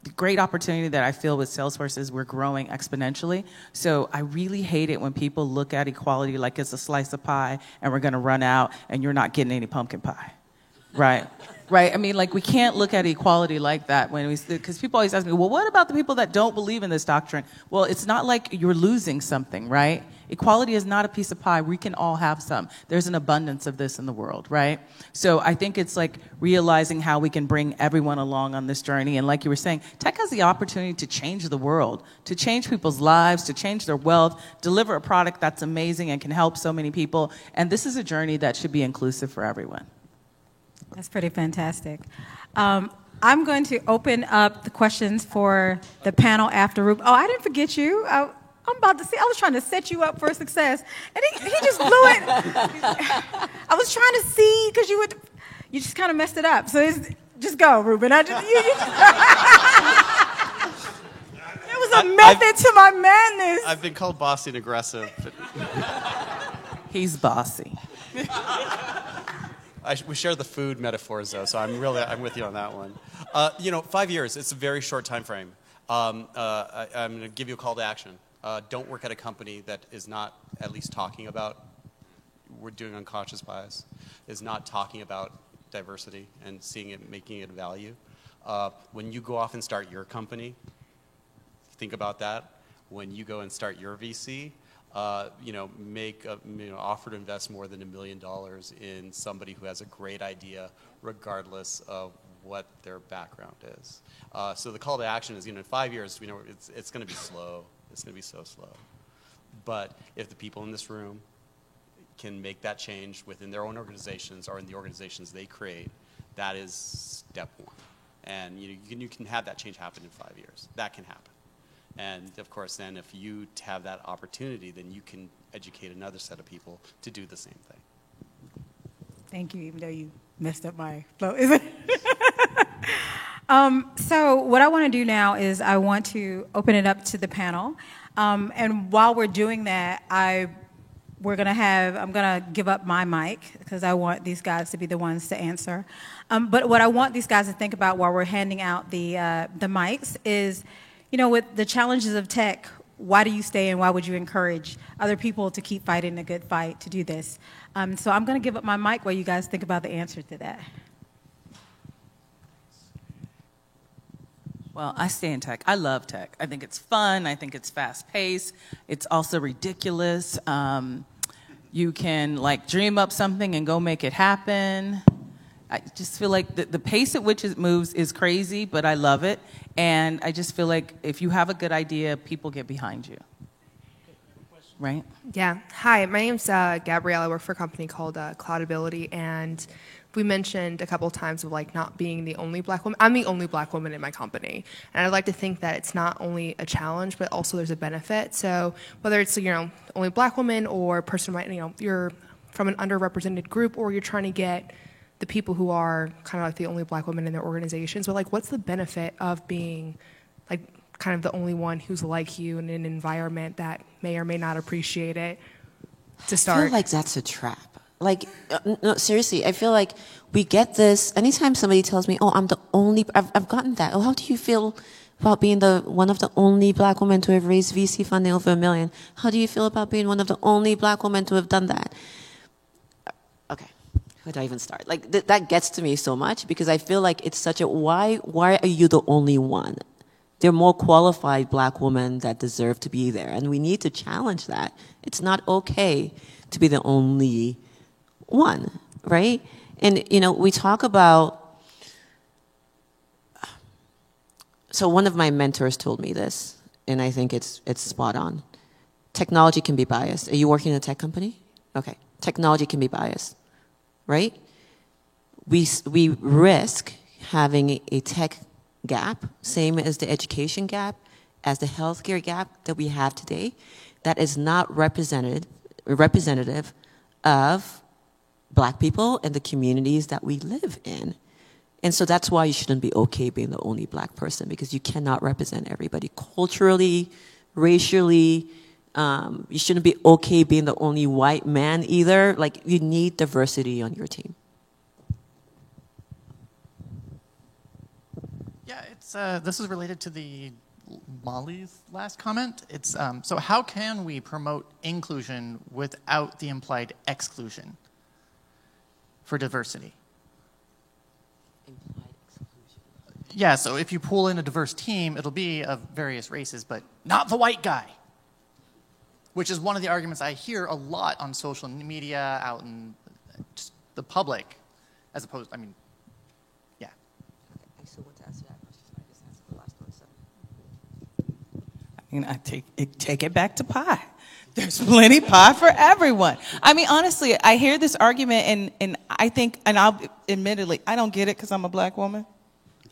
the great opportunity that I feel with Salesforce is we're growing exponentially. So I really hate it when people look at equality like it's a slice of pie and we're going to run out and you're not getting any pumpkin pie, right? Right? I mean, like, we can't look at equality like that when we, because people always ask me, well, what about the people that don't believe in this doctrine? Well, it's not like you're losing something, right? Equality is not a piece of pie. We can all have some. There's an abundance of this in the world, right? So I think it's like realizing how we can bring everyone along on this journey. And like you were saying, tech has the opportunity to change the world, to change people's lives, to change their wealth, deliver a product that's amazing and can help so many people. And this is a journey that should be inclusive for everyone. That's pretty fantastic. Um, I'm going to open up the questions for the panel after Ruben. Oh, I didn't forget you. I, am about to see. I was trying to set you up for success, and he, he just blew it. I was trying to see because you would, you just kind of messed it up. So just go, Ruben. I just, you, you, there was a method I've, to my madness. I've been called bossy and aggressive. He's bossy. I, we share the food metaphors though, so I'm really I'm with you on that one. Uh, you know, five years. It's a very short time frame. Um, uh, I, am going to give you a call to action. Uh, don't work at a company that is not at least talking about we're doing unconscious bias, is not talking about diversity and seeing it, making it value. Uh, when you go off and start your company, think about that. When you go and start your VC, uh, you know, make a, you know, offer to invest more than a million dollars in somebody who has a great idea, regardless of what their background is. Uh, so the call to action is, you know, in five years, you know, it's, it's going to be slow. It's going to be so slow. But if the people in this room can make that change within their own organizations or in the organizations they create, that is step one. And you, know, you, can, you can have that change happen in five years. That can happen. And of course, then if you have that opportunity, then you can educate another set of people to do the same thing. Thank you, even though you messed up my flow. Um, so, what I want to do now is I want to open it up to the panel. Um, and while we're doing that, I we're gonna have I'm gonna give up my mic because I want these guys to be the ones to answer. Um, but what I want these guys to think about while we're handing out the uh, the mics is you know, with the challenges of tech, why do you stay and why would you encourage other people to keep fighting a good fight to do this? Um, so I'm going to give up my mic while you guys think about the answer to that. Well, I stay in tech. I love tech. I think it's fun. I think it's fast paced. It's also ridiculous. Um, you can like dream up something and go make it happen. I just feel like the, the pace at which it moves is crazy, but I love it. And I just feel like if you have a good idea, people get behind you. Right? Yeah. Hi, my name's uh, Gabrielle. I work for a company called uh, Cloudability, and we mentioned a couple times of like not being the only black woman. I'm the only black woman in my company, and I'd like to think that it's not only a challenge, but also there's a benefit. So whether it's you know only black woman or person, right, you know, you're from an underrepresented group, or you're trying to get the people who are kind of like the only black women in their organizations, but like what's the benefit of being like kind of the only one who's like you in an environment that may or may not appreciate it? to start? I feel like that's a trap. Like, uh, no, seriously, I feel like we get this anytime somebody tells me, "Oh, I'm the only," I've, I've gotten that. Oh, how do you feel about being the one of the only black women to have raised VC funding over a million? How do you feel about being one of the only black women to have done that? Where do I even start? Like th- that gets to me so much because I feel like it's such a why. Why are you the only one? There are more qualified black women that deserve to be there, and we need to challenge that. It's not okay to be the only one, right? And you know, we talk about. So one of my mentors told me this, and I think it's it's spot on. Technology can be biased. Are you working in a tech company? Okay, technology can be biased, right? We we risk having a tech gap, same as the education gap, as the healthcare gap that we have today, that is not represented representative of black people and the communities that we live in. And so that's why you shouldn't be okay being the only black person because you cannot represent everybody culturally, racially. Um, you shouldn't be okay being the only white man either. Like, you need diversity on your team. Yeah, it's uh, this is related to the Molly's last comment. It's um, so how can we promote inclusion without the implied exclusion for diversity? Yeah, so if you pull in a diverse team, it'll be of various races, but not the white guy. Which is one of the arguments I hear a lot on social media, out in just the public, as opposed. I mean, yeah. I still want to answer that question, so I just answered the last one. so. I mean, I take it, take it back to pie. There's plenty pie for everyone. I mean, honestly, I hear this argument, and, and I think, and I'll admittedly, I don't get it because I'm a black woman.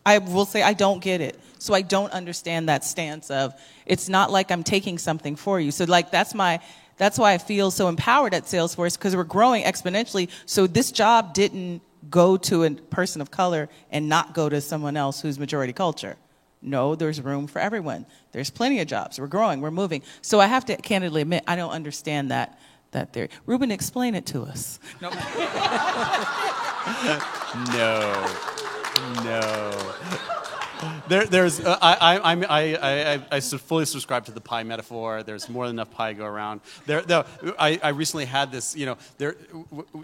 I will say I don't get it. So I don't understand that stance of it's not like I'm taking something for you. So like that's my that's why I feel so empowered at Salesforce because we're growing exponentially. So this job didn't go to a person of color and not go to someone else who's majority culture. No, there's room for everyone. There's plenty of jobs. We're growing, we're moving. So I have to candidly admit I don't understand that that theory. Ruben, explain it to us. No. No, no. There, there's, uh, I, I, I, I, I, fully subscribe to the pie metaphor. There's more than enough pie to go around. There, I, I recently had this, you know, there,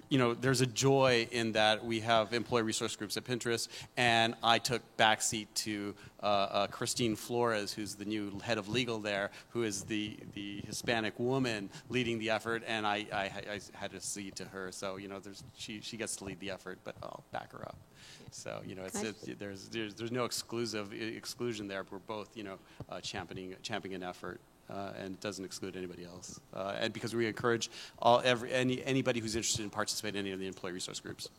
you know, there's a joy in that we have employee resource groups at Pinterest, and I took backseat to uh, uh, Christine Flores, who's the new head of legal there, who is the, the Hispanic woman leading the effort, and I, I, I had to cede to her. So, you know, there's, she, she gets to lead the effort, but I'll back her up. So you know, it's, it's, there's, there's there's no exclusive exclusion there. We're both you know uh, championing championing an effort, uh, and it doesn't exclude anybody else. Uh, and because we encourage all every any anybody who's interested in participating in any of the employee resource groups.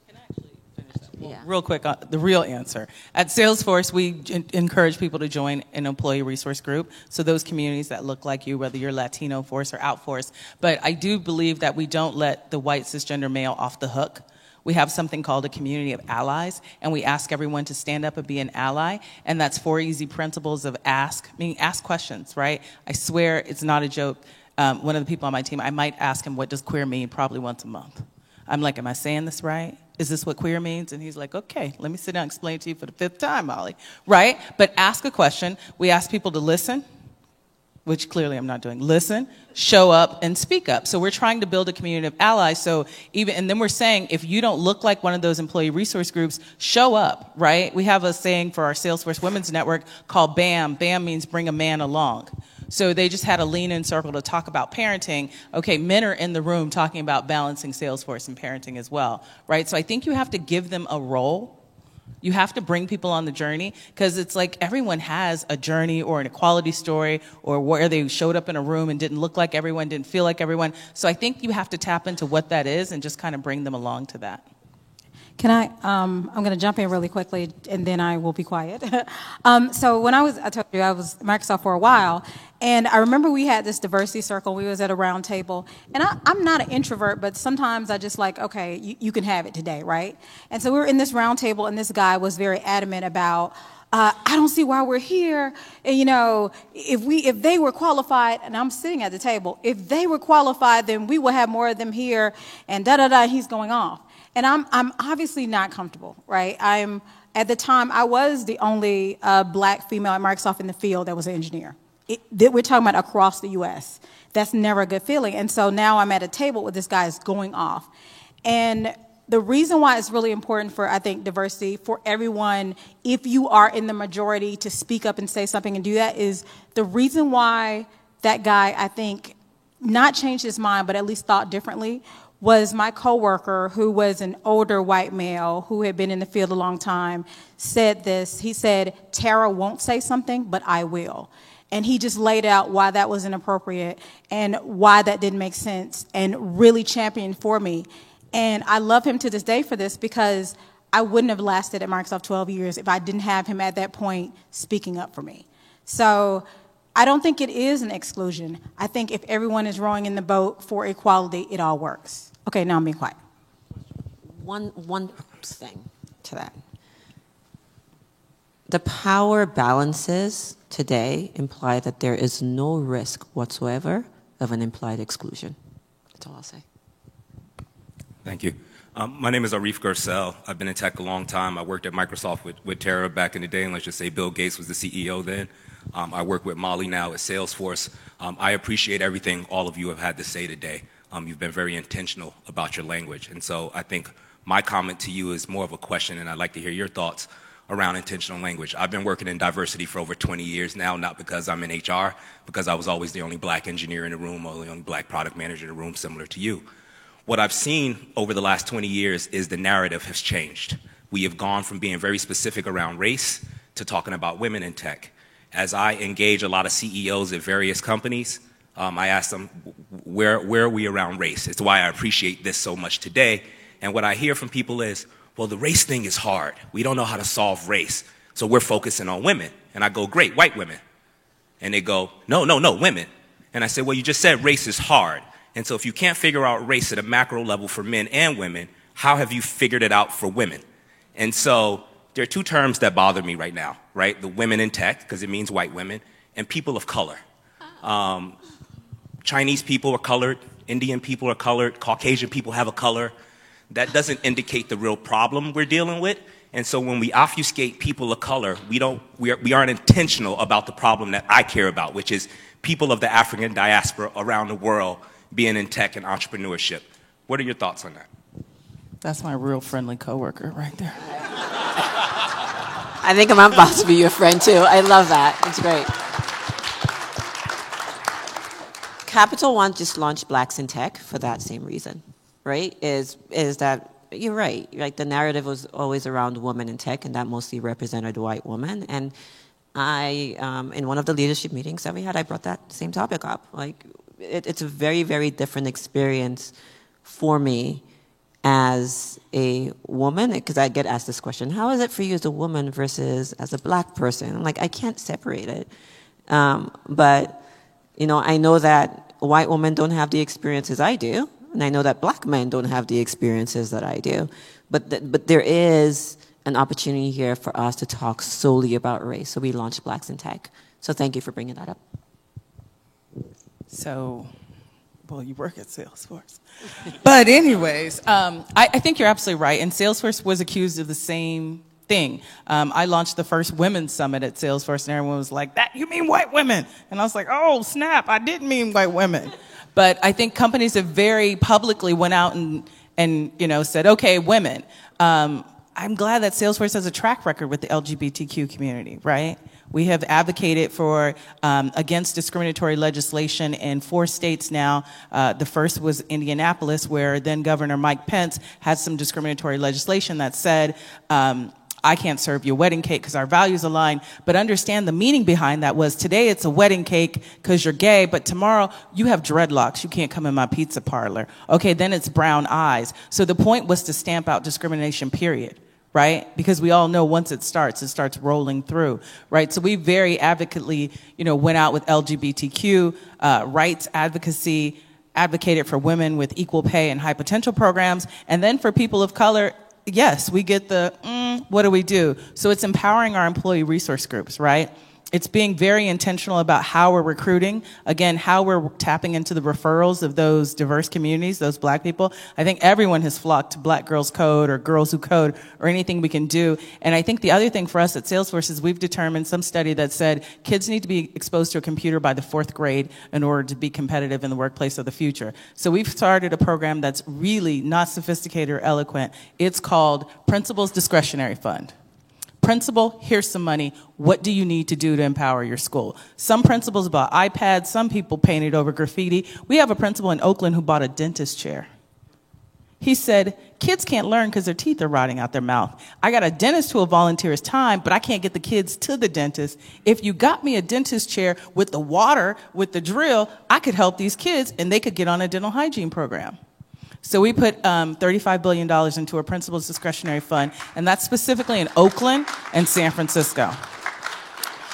Yeah. Real quick, uh, the real answer. At Salesforce, we en- encourage people to join an employee resource group. So those communities that look like you, whether you're Latino force or outforce. But I do believe that we don't let the white cisgender male off the hook. We have something called a community of allies, and we ask everyone to stand up and be an ally. And that's four easy principles of ask, meaning ask questions, right? I swear it's not a joke. Um, one of the people on my team, I might ask him, what does queer mean? Probably once a month. I'm like, am I saying this right? Is this what queer means? And he's like, okay, let me sit down and explain to you for the fifth time, Molly. Right? But ask a question. We ask people to listen, which clearly I'm not doing. Listen, show up, and speak up. So we're trying to build a community of allies. So even, and then we're saying, if you don't look like one of those employee resource groups, show up, right? We have a saying for our Salesforce Women's Network called BAM. BAM means bring a man along. So they just had a lean in circle to talk about parenting. Okay, men are in the room talking about balancing Salesforce and parenting as well, right? So I think you have to give them a role. You have to bring people on the journey because it's like everyone has a journey or an equality story or where they showed up in a room and didn't look like everyone, didn't feel like everyone. So I think you have to tap into what that is and just kind of bring them along to that. Can I? Um, I'm going to jump in really quickly, and then I will be quiet. um, so when I was, I told you I was Microsoft for a while, and I remember we had this diversity circle. We was at a round table, and I, I'm not an introvert, but sometimes I just like, okay, you, you can have it today, right? And so we were in this round table, and this guy was very adamant about uh, I don't see why we're here. And, you know, if we if they were qualified, and I'm sitting at the table, if they were qualified, then we will have more of them here. And da da da. He's going off, and I'm I'm obviously not comfortable, right? I'm at the time I was the only uh, black female at Microsoft in the field that was an engineer. It, we're talking about across the U.S. That's never a good feeling. And so now I'm at a table with this guy is going off, and the reason why it's really important for I think diversity for everyone, if you are in the majority, to speak up and say something and do that is the reason why that guy I think not changed his mind, but at least thought differently. Was my coworker, who was an older white male who had been in the field a long time, said this. He said, Tara won't say something, but I will. And he just laid out why that was inappropriate and why that didn't make sense and really championed for me. And I love him to this day for this because I wouldn't have lasted at Microsoft 12 years if I didn't have him at that point speaking up for me. So I don't think it is an exclusion. I think if everyone is rowing in the boat for equality, it all works. Okay, now I'm being quiet. One, one thing to that. The power balances today imply that there is no risk whatsoever of an implied exclusion. That's all I'll say. Thank you. Um, my name is Arif Garcel. I've been in tech a long time. I worked at Microsoft with, with Tara back in the day, and let's just say Bill Gates was the CEO then. Um, I work with Molly now at Salesforce. Um, I appreciate everything all of you have had to say today. Um, you've been very intentional about your language. And so I think my comment to you is more of a question, and I'd like to hear your thoughts around intentional language. I've been working in diversity for over 20 years now, not because I'm in HR, because I was always the only black engineer in the room or the only black product manager in the room, similar to you. What I've seen over the last 20 years is the narrative has changed. We have gone from being very specific around race to talking about women in tech. As I engage a lot of CEOs at various companies, um, I ask them, where, where are we around race? It's why I appreciate this so much today. And what I hear from people is, well, the race thing is hard. We don't know how to solve race. So we're focusing on women. And I go, great, white women. And they go, no, no, no, women. And I say, well, you just said race is hard. And so if you can't figure out race at a macro level for men and women, how have you figured it out for women? And so there are two terms that bother me right now, right? The women in tech, because it means white women, and people of color. Um, Chinese people are colored, Indian people are colored, Caucasian people have a color. That doesn't indicate the real problem we're dealing with. And so when we obfuscate people of color, we, don't, we, are, we aren't intentional about the problem that I care about, which is people of the African diaspora around the world being in tech and entrepreneurship. What are your thoughts on that? That's my real friendly coworker right there. I think I'm about to be your friend too. I love that. It's great. Capital One just launched Blacks in Tech for that same reason, right? Is is that you're right. Like the narrative was always around women in tech, and that mostly represented white women. And I, um, in one of the leadership meetings that we had, I brought that same topic up. Like it, it's a very, very different experience for me as a woman, because I get asked this question how is it for you as a woman versus as a black person? I'm like, I can't separate it. Um, but, you know, I know that white women don't have the experiences I do, and I know that black men don't have the experiences that I do. But, th- but there is an opportunity here for us to talk solely about race. So we launched Blacks in Tech. So thank you for bringing that up. So, well, you work at Salesforce. but, anyways, um, I, I, think you're absolutely right. And Salesforce was accused of the same thing. Um, I launched the first women's summit at Salesforce, and everyone was like, "That you mean white women?" And I was like, "Oh snap! I didn't mean white women." but I think companies have very publicly went out and and you know said, "Okay, women." Um, I'm glad that Salesforce has a track record with the LGBTQ community, right? We have advocated for um, against discriminatory legislation in four states now. Uh, the first was Indianapolis, where then Governor Mike Pence had some discriminatory legislation that said. Um, I can't serve your wedding cake because our values align. But understand the meaning behind that was today it's a wedding cake because you're gay, but tomorrow you have dreadlocks. You can't come in my pizza parlor. Okay, then it's brown eyes. So the point was to stamp out discrimination, period right? Because we all know once it starts, it starts rolling through, right? So we very advocately, you know, went out with LGBTQ uh, rights advocacy, advocated for women with equal pay and high potential programs, and then for people of color, yes, we get the, mm, what do we do? So it's empowering our employee resource groups, right? It's being very intentional about how we're recruiting. Again, how we're tapping into the referrals of those diverse communities, those black people. I think everyone has flocked to Black Girls Code or Girls Who Code or anything we can do. And I think the other thing for us at Salesforce is we've determined some study that said kids need to be exposed to a computer by the fourth grade in order to be competitive in the workplace of the future. So we've started a program that's really not sophisticated or eloquent. It's called Principals Discretionary Fund principal, here's some money. What do you need to do to empower your school? Some principals bought iPads, some people painted over graffiti. We have a principal in Oakland who bought a dentist chair. He said, Kids can't learn because their teeth are rotting out their mouth. I got a dentist who will volunteer his time, but I can't get the kids to the dentist. If you got me a dentist chair with the water, with the drill, I could help these kids and they could get on a dental hygiene program. So we put um, $35 billion into a principal's discretionary fund, and that's specifically in Oakland and San Francisco.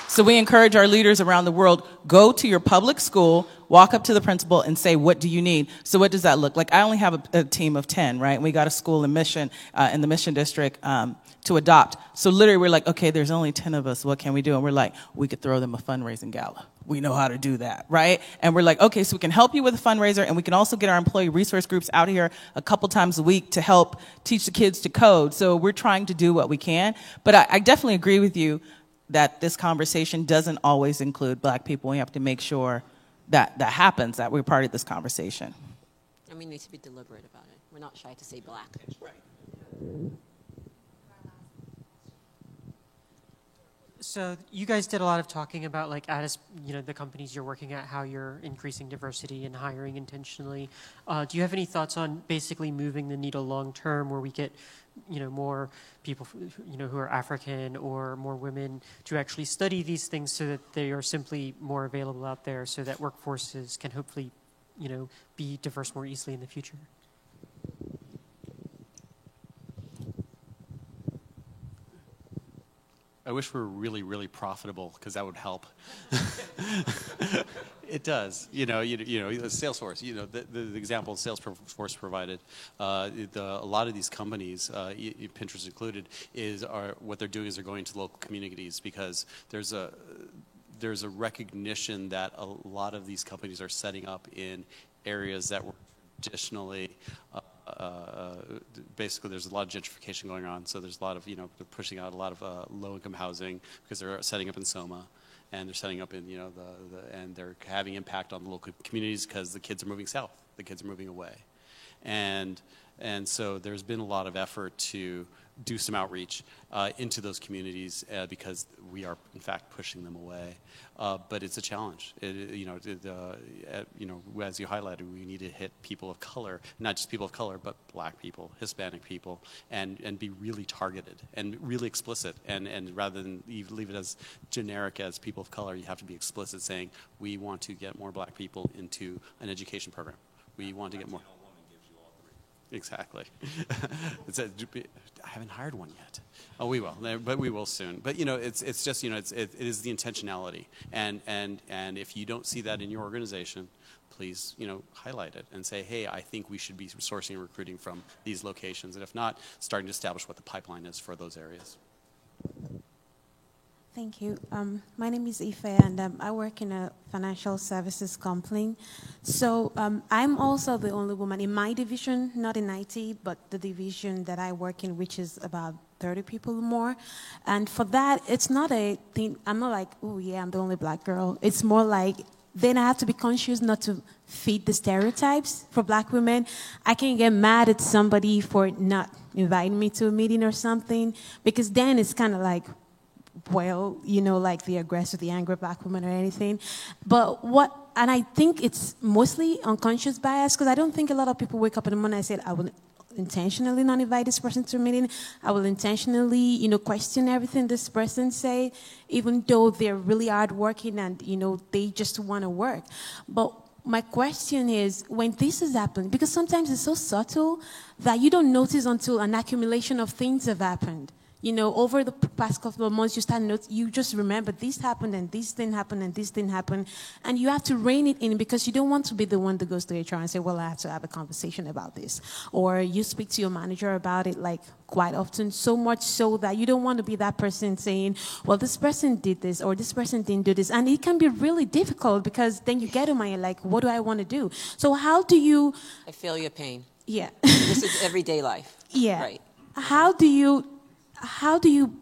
So we encourage our leaders around the world, go to your public school, walk up to the principal and say, what do you need? So what does that look like? I only have a, a team of 10, right? We got a school in Mission, uh, in the Mission District, um, to adopt. So literally we're like, okay, there's only 10 of us. What can we do? And we're like, we could throw them a fundraising gala. We know how to do that, right? And we're like, okay, so we can help you with a fundraiser and we can also get our employee resource groups out here a couple times a week to help teach the kids to code. So we're trying to do what we can. But I, I definitely agree with you that this conversation doesn't always include black people. We have to make sure that that happens, that we're part of this conversation. And we need to be deliberate about it. We're not shy to say black. Right. So you guys did a lot of talking about like at you know the companies you're working at, how you're increasing diversity and hiring intentionally. Uh, do you have any thoughts on basically moving the needle long term, where we get you know more people you know who are African or more women to actually study these things, so that they are simply more available out there, so that workforces can hopefully you know be diverse more easily in the future. I wish we were really, really profitable because that would help. it does. You know, you, you know, Salesforce. You know, the, the, example Salesforce provided. Uh, the, a lot of these companies, uh, Pinterest included, is are what they're doing is they're going to local communities because there's a there's a recognition that a lot of these companies are setting up in areas that were traditionally uh, uh, basically there's a lot of gentrification going on. So there's a lot of, you know, they're pushing out a lot of uh, low income housing because they're setting up in Soma and they're setting up in, you know, the, the and they're having impact on the local communities because the kids are moving south, the kids are moving away. And, and so there's been a lot of effort to do some outreach uh, into those communities uh, because we are in fact pushing them away. Uh, but it's a challenge. It, you know, you know, as you highlighted, we need to hit people of color, not just people of color, but Black people, Hispanic people, and and be really targeted and really explicit. And and rather than leave it as generic as people of color, you have to be explicit, saying we want to get more Black people into an education program. We want to get more. Exactly. it's a, I haven't hired one yet. Oh, we will, but we will soon. But you know, it's it's just you know, it's it, it is the intentionality, and and and if you don't see that in your organization, please you know highlight it and say, hey, I think we should be sourcing and recruiting from these locations, and if not, starting to establish what the pipeline is for those areas. Thank you. Um, my name is Ife, and um, I work in a financial services company. So um, I'm also the only woman in my division, not in IT, but the division that I work in, which is about 30 people more. And for that, it's not a thing. I'm not like, oh yeah, I'm the only black girl. It's more like then I have to be conscious not to feed the stereotypes for black women. I can get mad at somebody for not inviting me to a meeting or something because then it's kind of like well, you know, like the aggressive, the angry black woman or anything. But what, and I think it's mostly unconscious bias because I don't think a lot of people wake up in the morning and say, I will intentionally not invite this person to a meeting. I will intentionally, you know, question everything this person say, even though they're really hardworking and, you know, they just want to work. But my question is when this is happening, because sometimes it's so subtle that you don't notice until an accumulation of things have happened you know, over the past couple of months, you start note, you just remember this happened and this thing happened and this thing happened, and you have to rein it in because you don't want to be the one that goes to HR and say, well, I have to have a conversation about this, or you speak to your manager about it like quite often, so much so that you don't want to be that person saying, well, this person did this or this person didn't do this, and it can be really difficult because then you get to my like, what do I want to do? So how do you, I feel your pain. yeah. This is everyday life. Yeah. Right. How do you how do you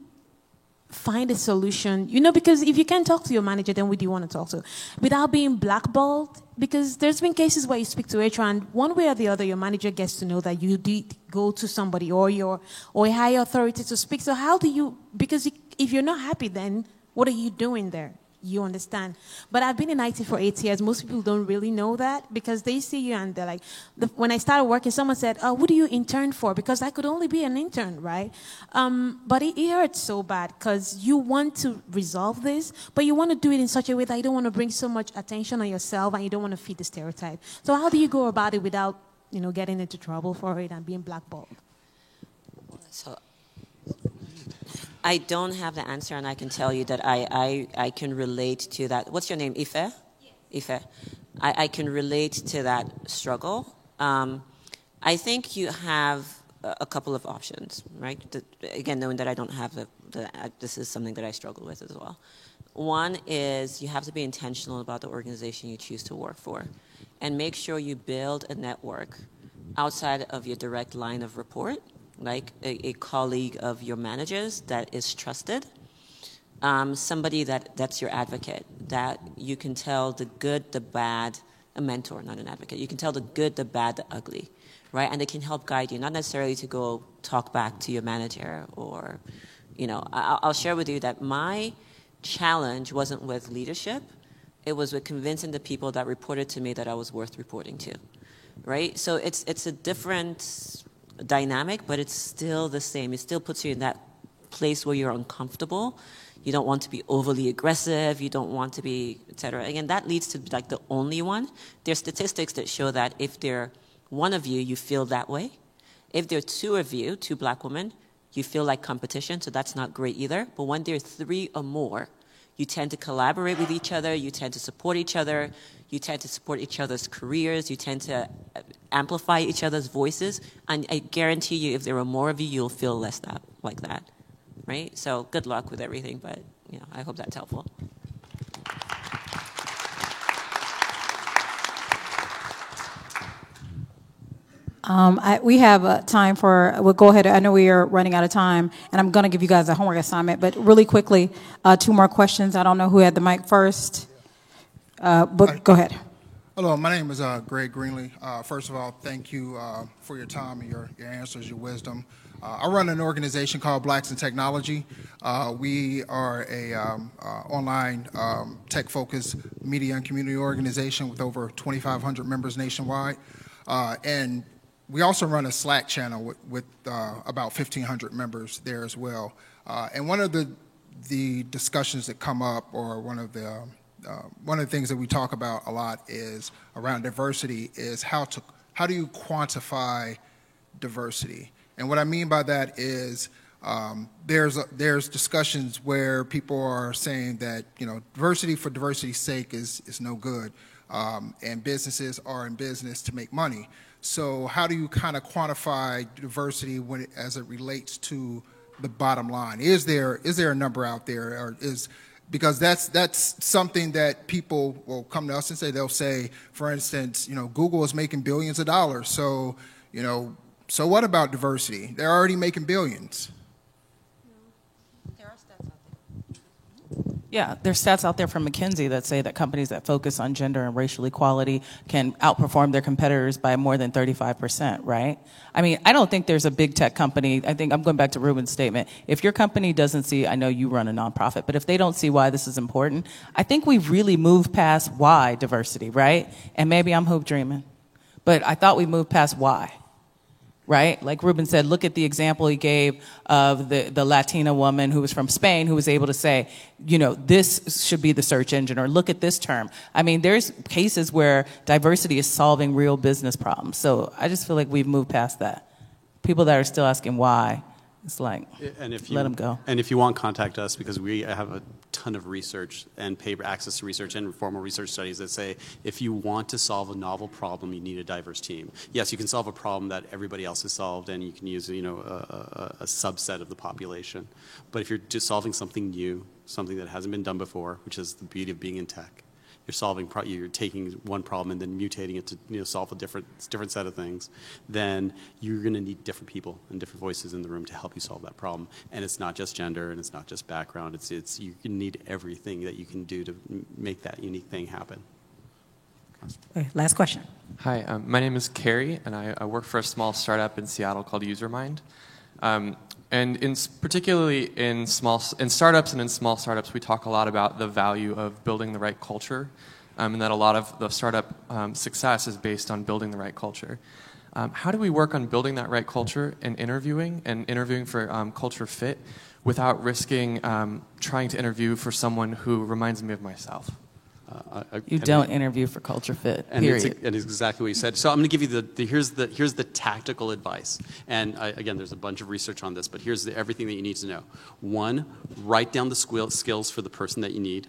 find a solution? You know, because if you can't talk to your manager, then who do you want to talk to? Without being blackballed? Because there's been cases where you speak to HR and one way or the other your manager gets to know that you did go to somebody or your or a higher authority to speak. So how do you because if you're not happy then what are you doing there? You understand. But I've been in IT for eight years. Most people don't really know that because they see you and they're like, the, when I started working, someone said, oh, what do you intern for? Because I could only be an intern, right? Um, but it, it hurts so bad because you want to resolve this, but you want to do it in such a way that you don't want to bring so much attention on yourself and you don't want to feed the stereotype. So how do you go about it without, you know, getting into trouble for it and being blackballed? So I don't have the answer, and I can tell you that I, I, I can relate to that. What's your name? Ife? Yes. Ife. I, I can relate to that struggle. Um, I think you have a, couple of options, right? The, again, knowing that I don't have the, the uh, this is something that I struggle with as well. One is you have to be intentional about the organization you choose to work for, and make sure you build a network outside of your direct line of report like a, a colleague of your managers that is trusted, um, somebody that, that's your advocate, that you can tell the good, the bad, a mentor, not an advocate. You can tell the good, the bad, the ugly, right? And they can help guide you, not necessarily to go talk back to your manager or, you know, I, I'll share with you that my challenge wasn't with leadership. It was with convincing the people that reported to me that I was worth reporting to, right? So it's, it's a different dynamic, but it's still the same. It still puts you in that place where you're uncomfortable. You don't want to be overly aggressive. You don't want to be, et cetera. Again, that leads to like the only one. There's statistics that show that if there one of you, you feel that way. If there are two of you, two black women, you feel like competition, so that's not great either. But when there are three or more, you tend to collaborate with each other, you tend to support each other, you tend to support each other's careers, you tend to amplify each other's voices, and I guarantee you, if there are more of you, you'll feel less that like that, right? So good luck with everything, but you know, I hope that's helpful. Um, I, we have uh, time for, we'll go ahead. I know we are running out of time, and I'm going to give you guys a homework assignment, but really quickly, uh, two more questions. I don't know who had the mic first, uh, but go ahead. Hello, my name is uh, Greg Greenlee. Uh, first of all, thank you uh, for your time and your, your answers, your wisdom. Uh, I run an organization called Blacks in Technology. Uh, we are a um, uh, online um, tech-focused media and community organization with over 2,500 members nationwide. and we also run a Slack channel with, with about 1,500 members there as well. and one of the the discussions that come up, or one of the um, uh, one of the things that we talk about a lot is around diversity is how to how do you quantify diversity? And what i mean by that is um, there's a, there's discussions where people are saying that you know diversity for diversity's sake is is no good um, and businesses are in business to make money. So how do you kind of quantify diversity when it, as it relates to the bottom line? Is there is there a number out there or is because that's that's something that people will come to us and say they'll say for instance you know google is making billions of dollars so you know so what about diversity? They're already making billions Yeah, there's stats out there from McKinsey that say that companies that focus on gender and racial equality can outperform their competitors by more than 35%, right? I mean, I don't think there's a big tech company. I think I'm going back to Ruben's statement. If your company doesn't see, I know you run a nonprofit, but if they don't see why this is important, I think we've really moved past why diversity, right? And maybe I'm hope dreaming, but I thought we moved past why right? Like Ruben said, look at the example he gave of the, the Latina woman who was from Spain who was able to say, you know, this should be the search engine, or look at this term. I mean, there's cases where diversity is solving real business problems. So I just feel like we've moved past that. People that are still asking why, It's like, And if you, let them go. And if you want, contact us because we have a ton of research and paper access to research and formal research studies that say if you want to solve a novel problem, you need a diverse team. Yes, you can solve a problem that everybody else has solved, and you can use you know a, a, a subset of the population. But if you're just solving something new, something that hasn't been done before, which is the beauty of being in tech, you're solving pro- you're taking one problem and then mutating it to you know solve a different different set of things then you're going to need different people and different voices in the room to help you solve that problem and it's not just gender and it's not just background it's it's you need everything that you can do to m- make that unique thing happen Okay, last question. Hi, um, my name is Carrie, and I, I work for a small startup in Seattle called UserMind. Um, and in, particularly in small in startups and in small startups, we talk a lot about the value of building the right culture, um, and that a lot of the startup um, success is based on building the right culture. Um, how do we work on building that right culture and interviewing and interviewing for um, culture fit without risking um, trying to interview for someone who reminds me of myself? Uh, I- You don't interview for culture fit, And it's, period. and it's exactly what you said. So I'm going to give you the, the here's the here's the tactical advice. And I, again, there's a bunch of research on this, but here's the, everything that you need to know. One, write down the squill- skills for the person that you need,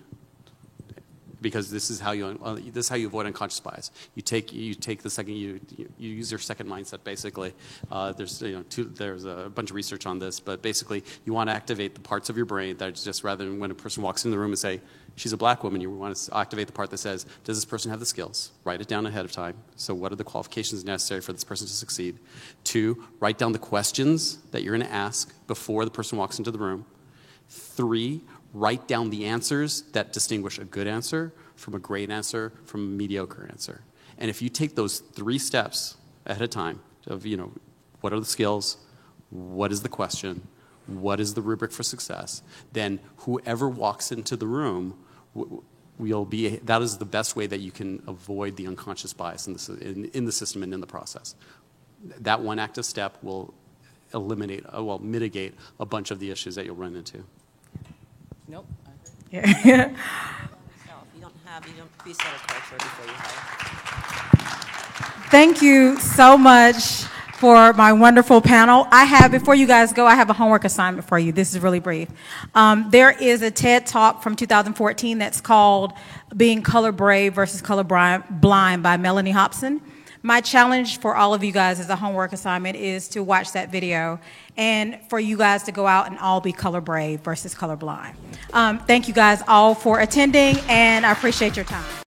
because this is how you uh, this is how you avoid unconscious bias. You take you take the second you you, you use your second mindset basically. Uh, there's you know two, there's a bunch of research on this, but basically you want to activate the parts of your brain that just rather than when a person walks in the room and say she's a black woman, you want to activate the part that says does this person have the skills? Write it down ahead of time. So what are the qualifications necessary for this person to succeed? Two, write down the questions that you're going to ask before the person walks into the room. Three, write down the answers that distinguish a good answer from a great answer from a mediocre answer. And if you take those three steps ahead of time of, you know, what are the skills, what is the question, what is the rubric for success, then whoever walks into the room w- will be, that is the best way that you can avoid the unconscious bias in the, in, in the system and in the process. That one active step will eliminate, uh, well, mitigate a bunch of the issues that you'll run into. Nope. If you don't have, you don't pre-set a culture before you hire. Thank you so much for my wonderful panel. I have, before you guys go, I have a homework assignment for you. This is really brief. Um, there is a TED talk from 2014 that's called Being Color Brave versus Color Blind by Mellody Hobson. My challenge for all of you guys as a homework assignment is to watch that video and for you guys to go out and all be color brave versus color blind. Um, thank you guys all for attending, and I appreciate your time.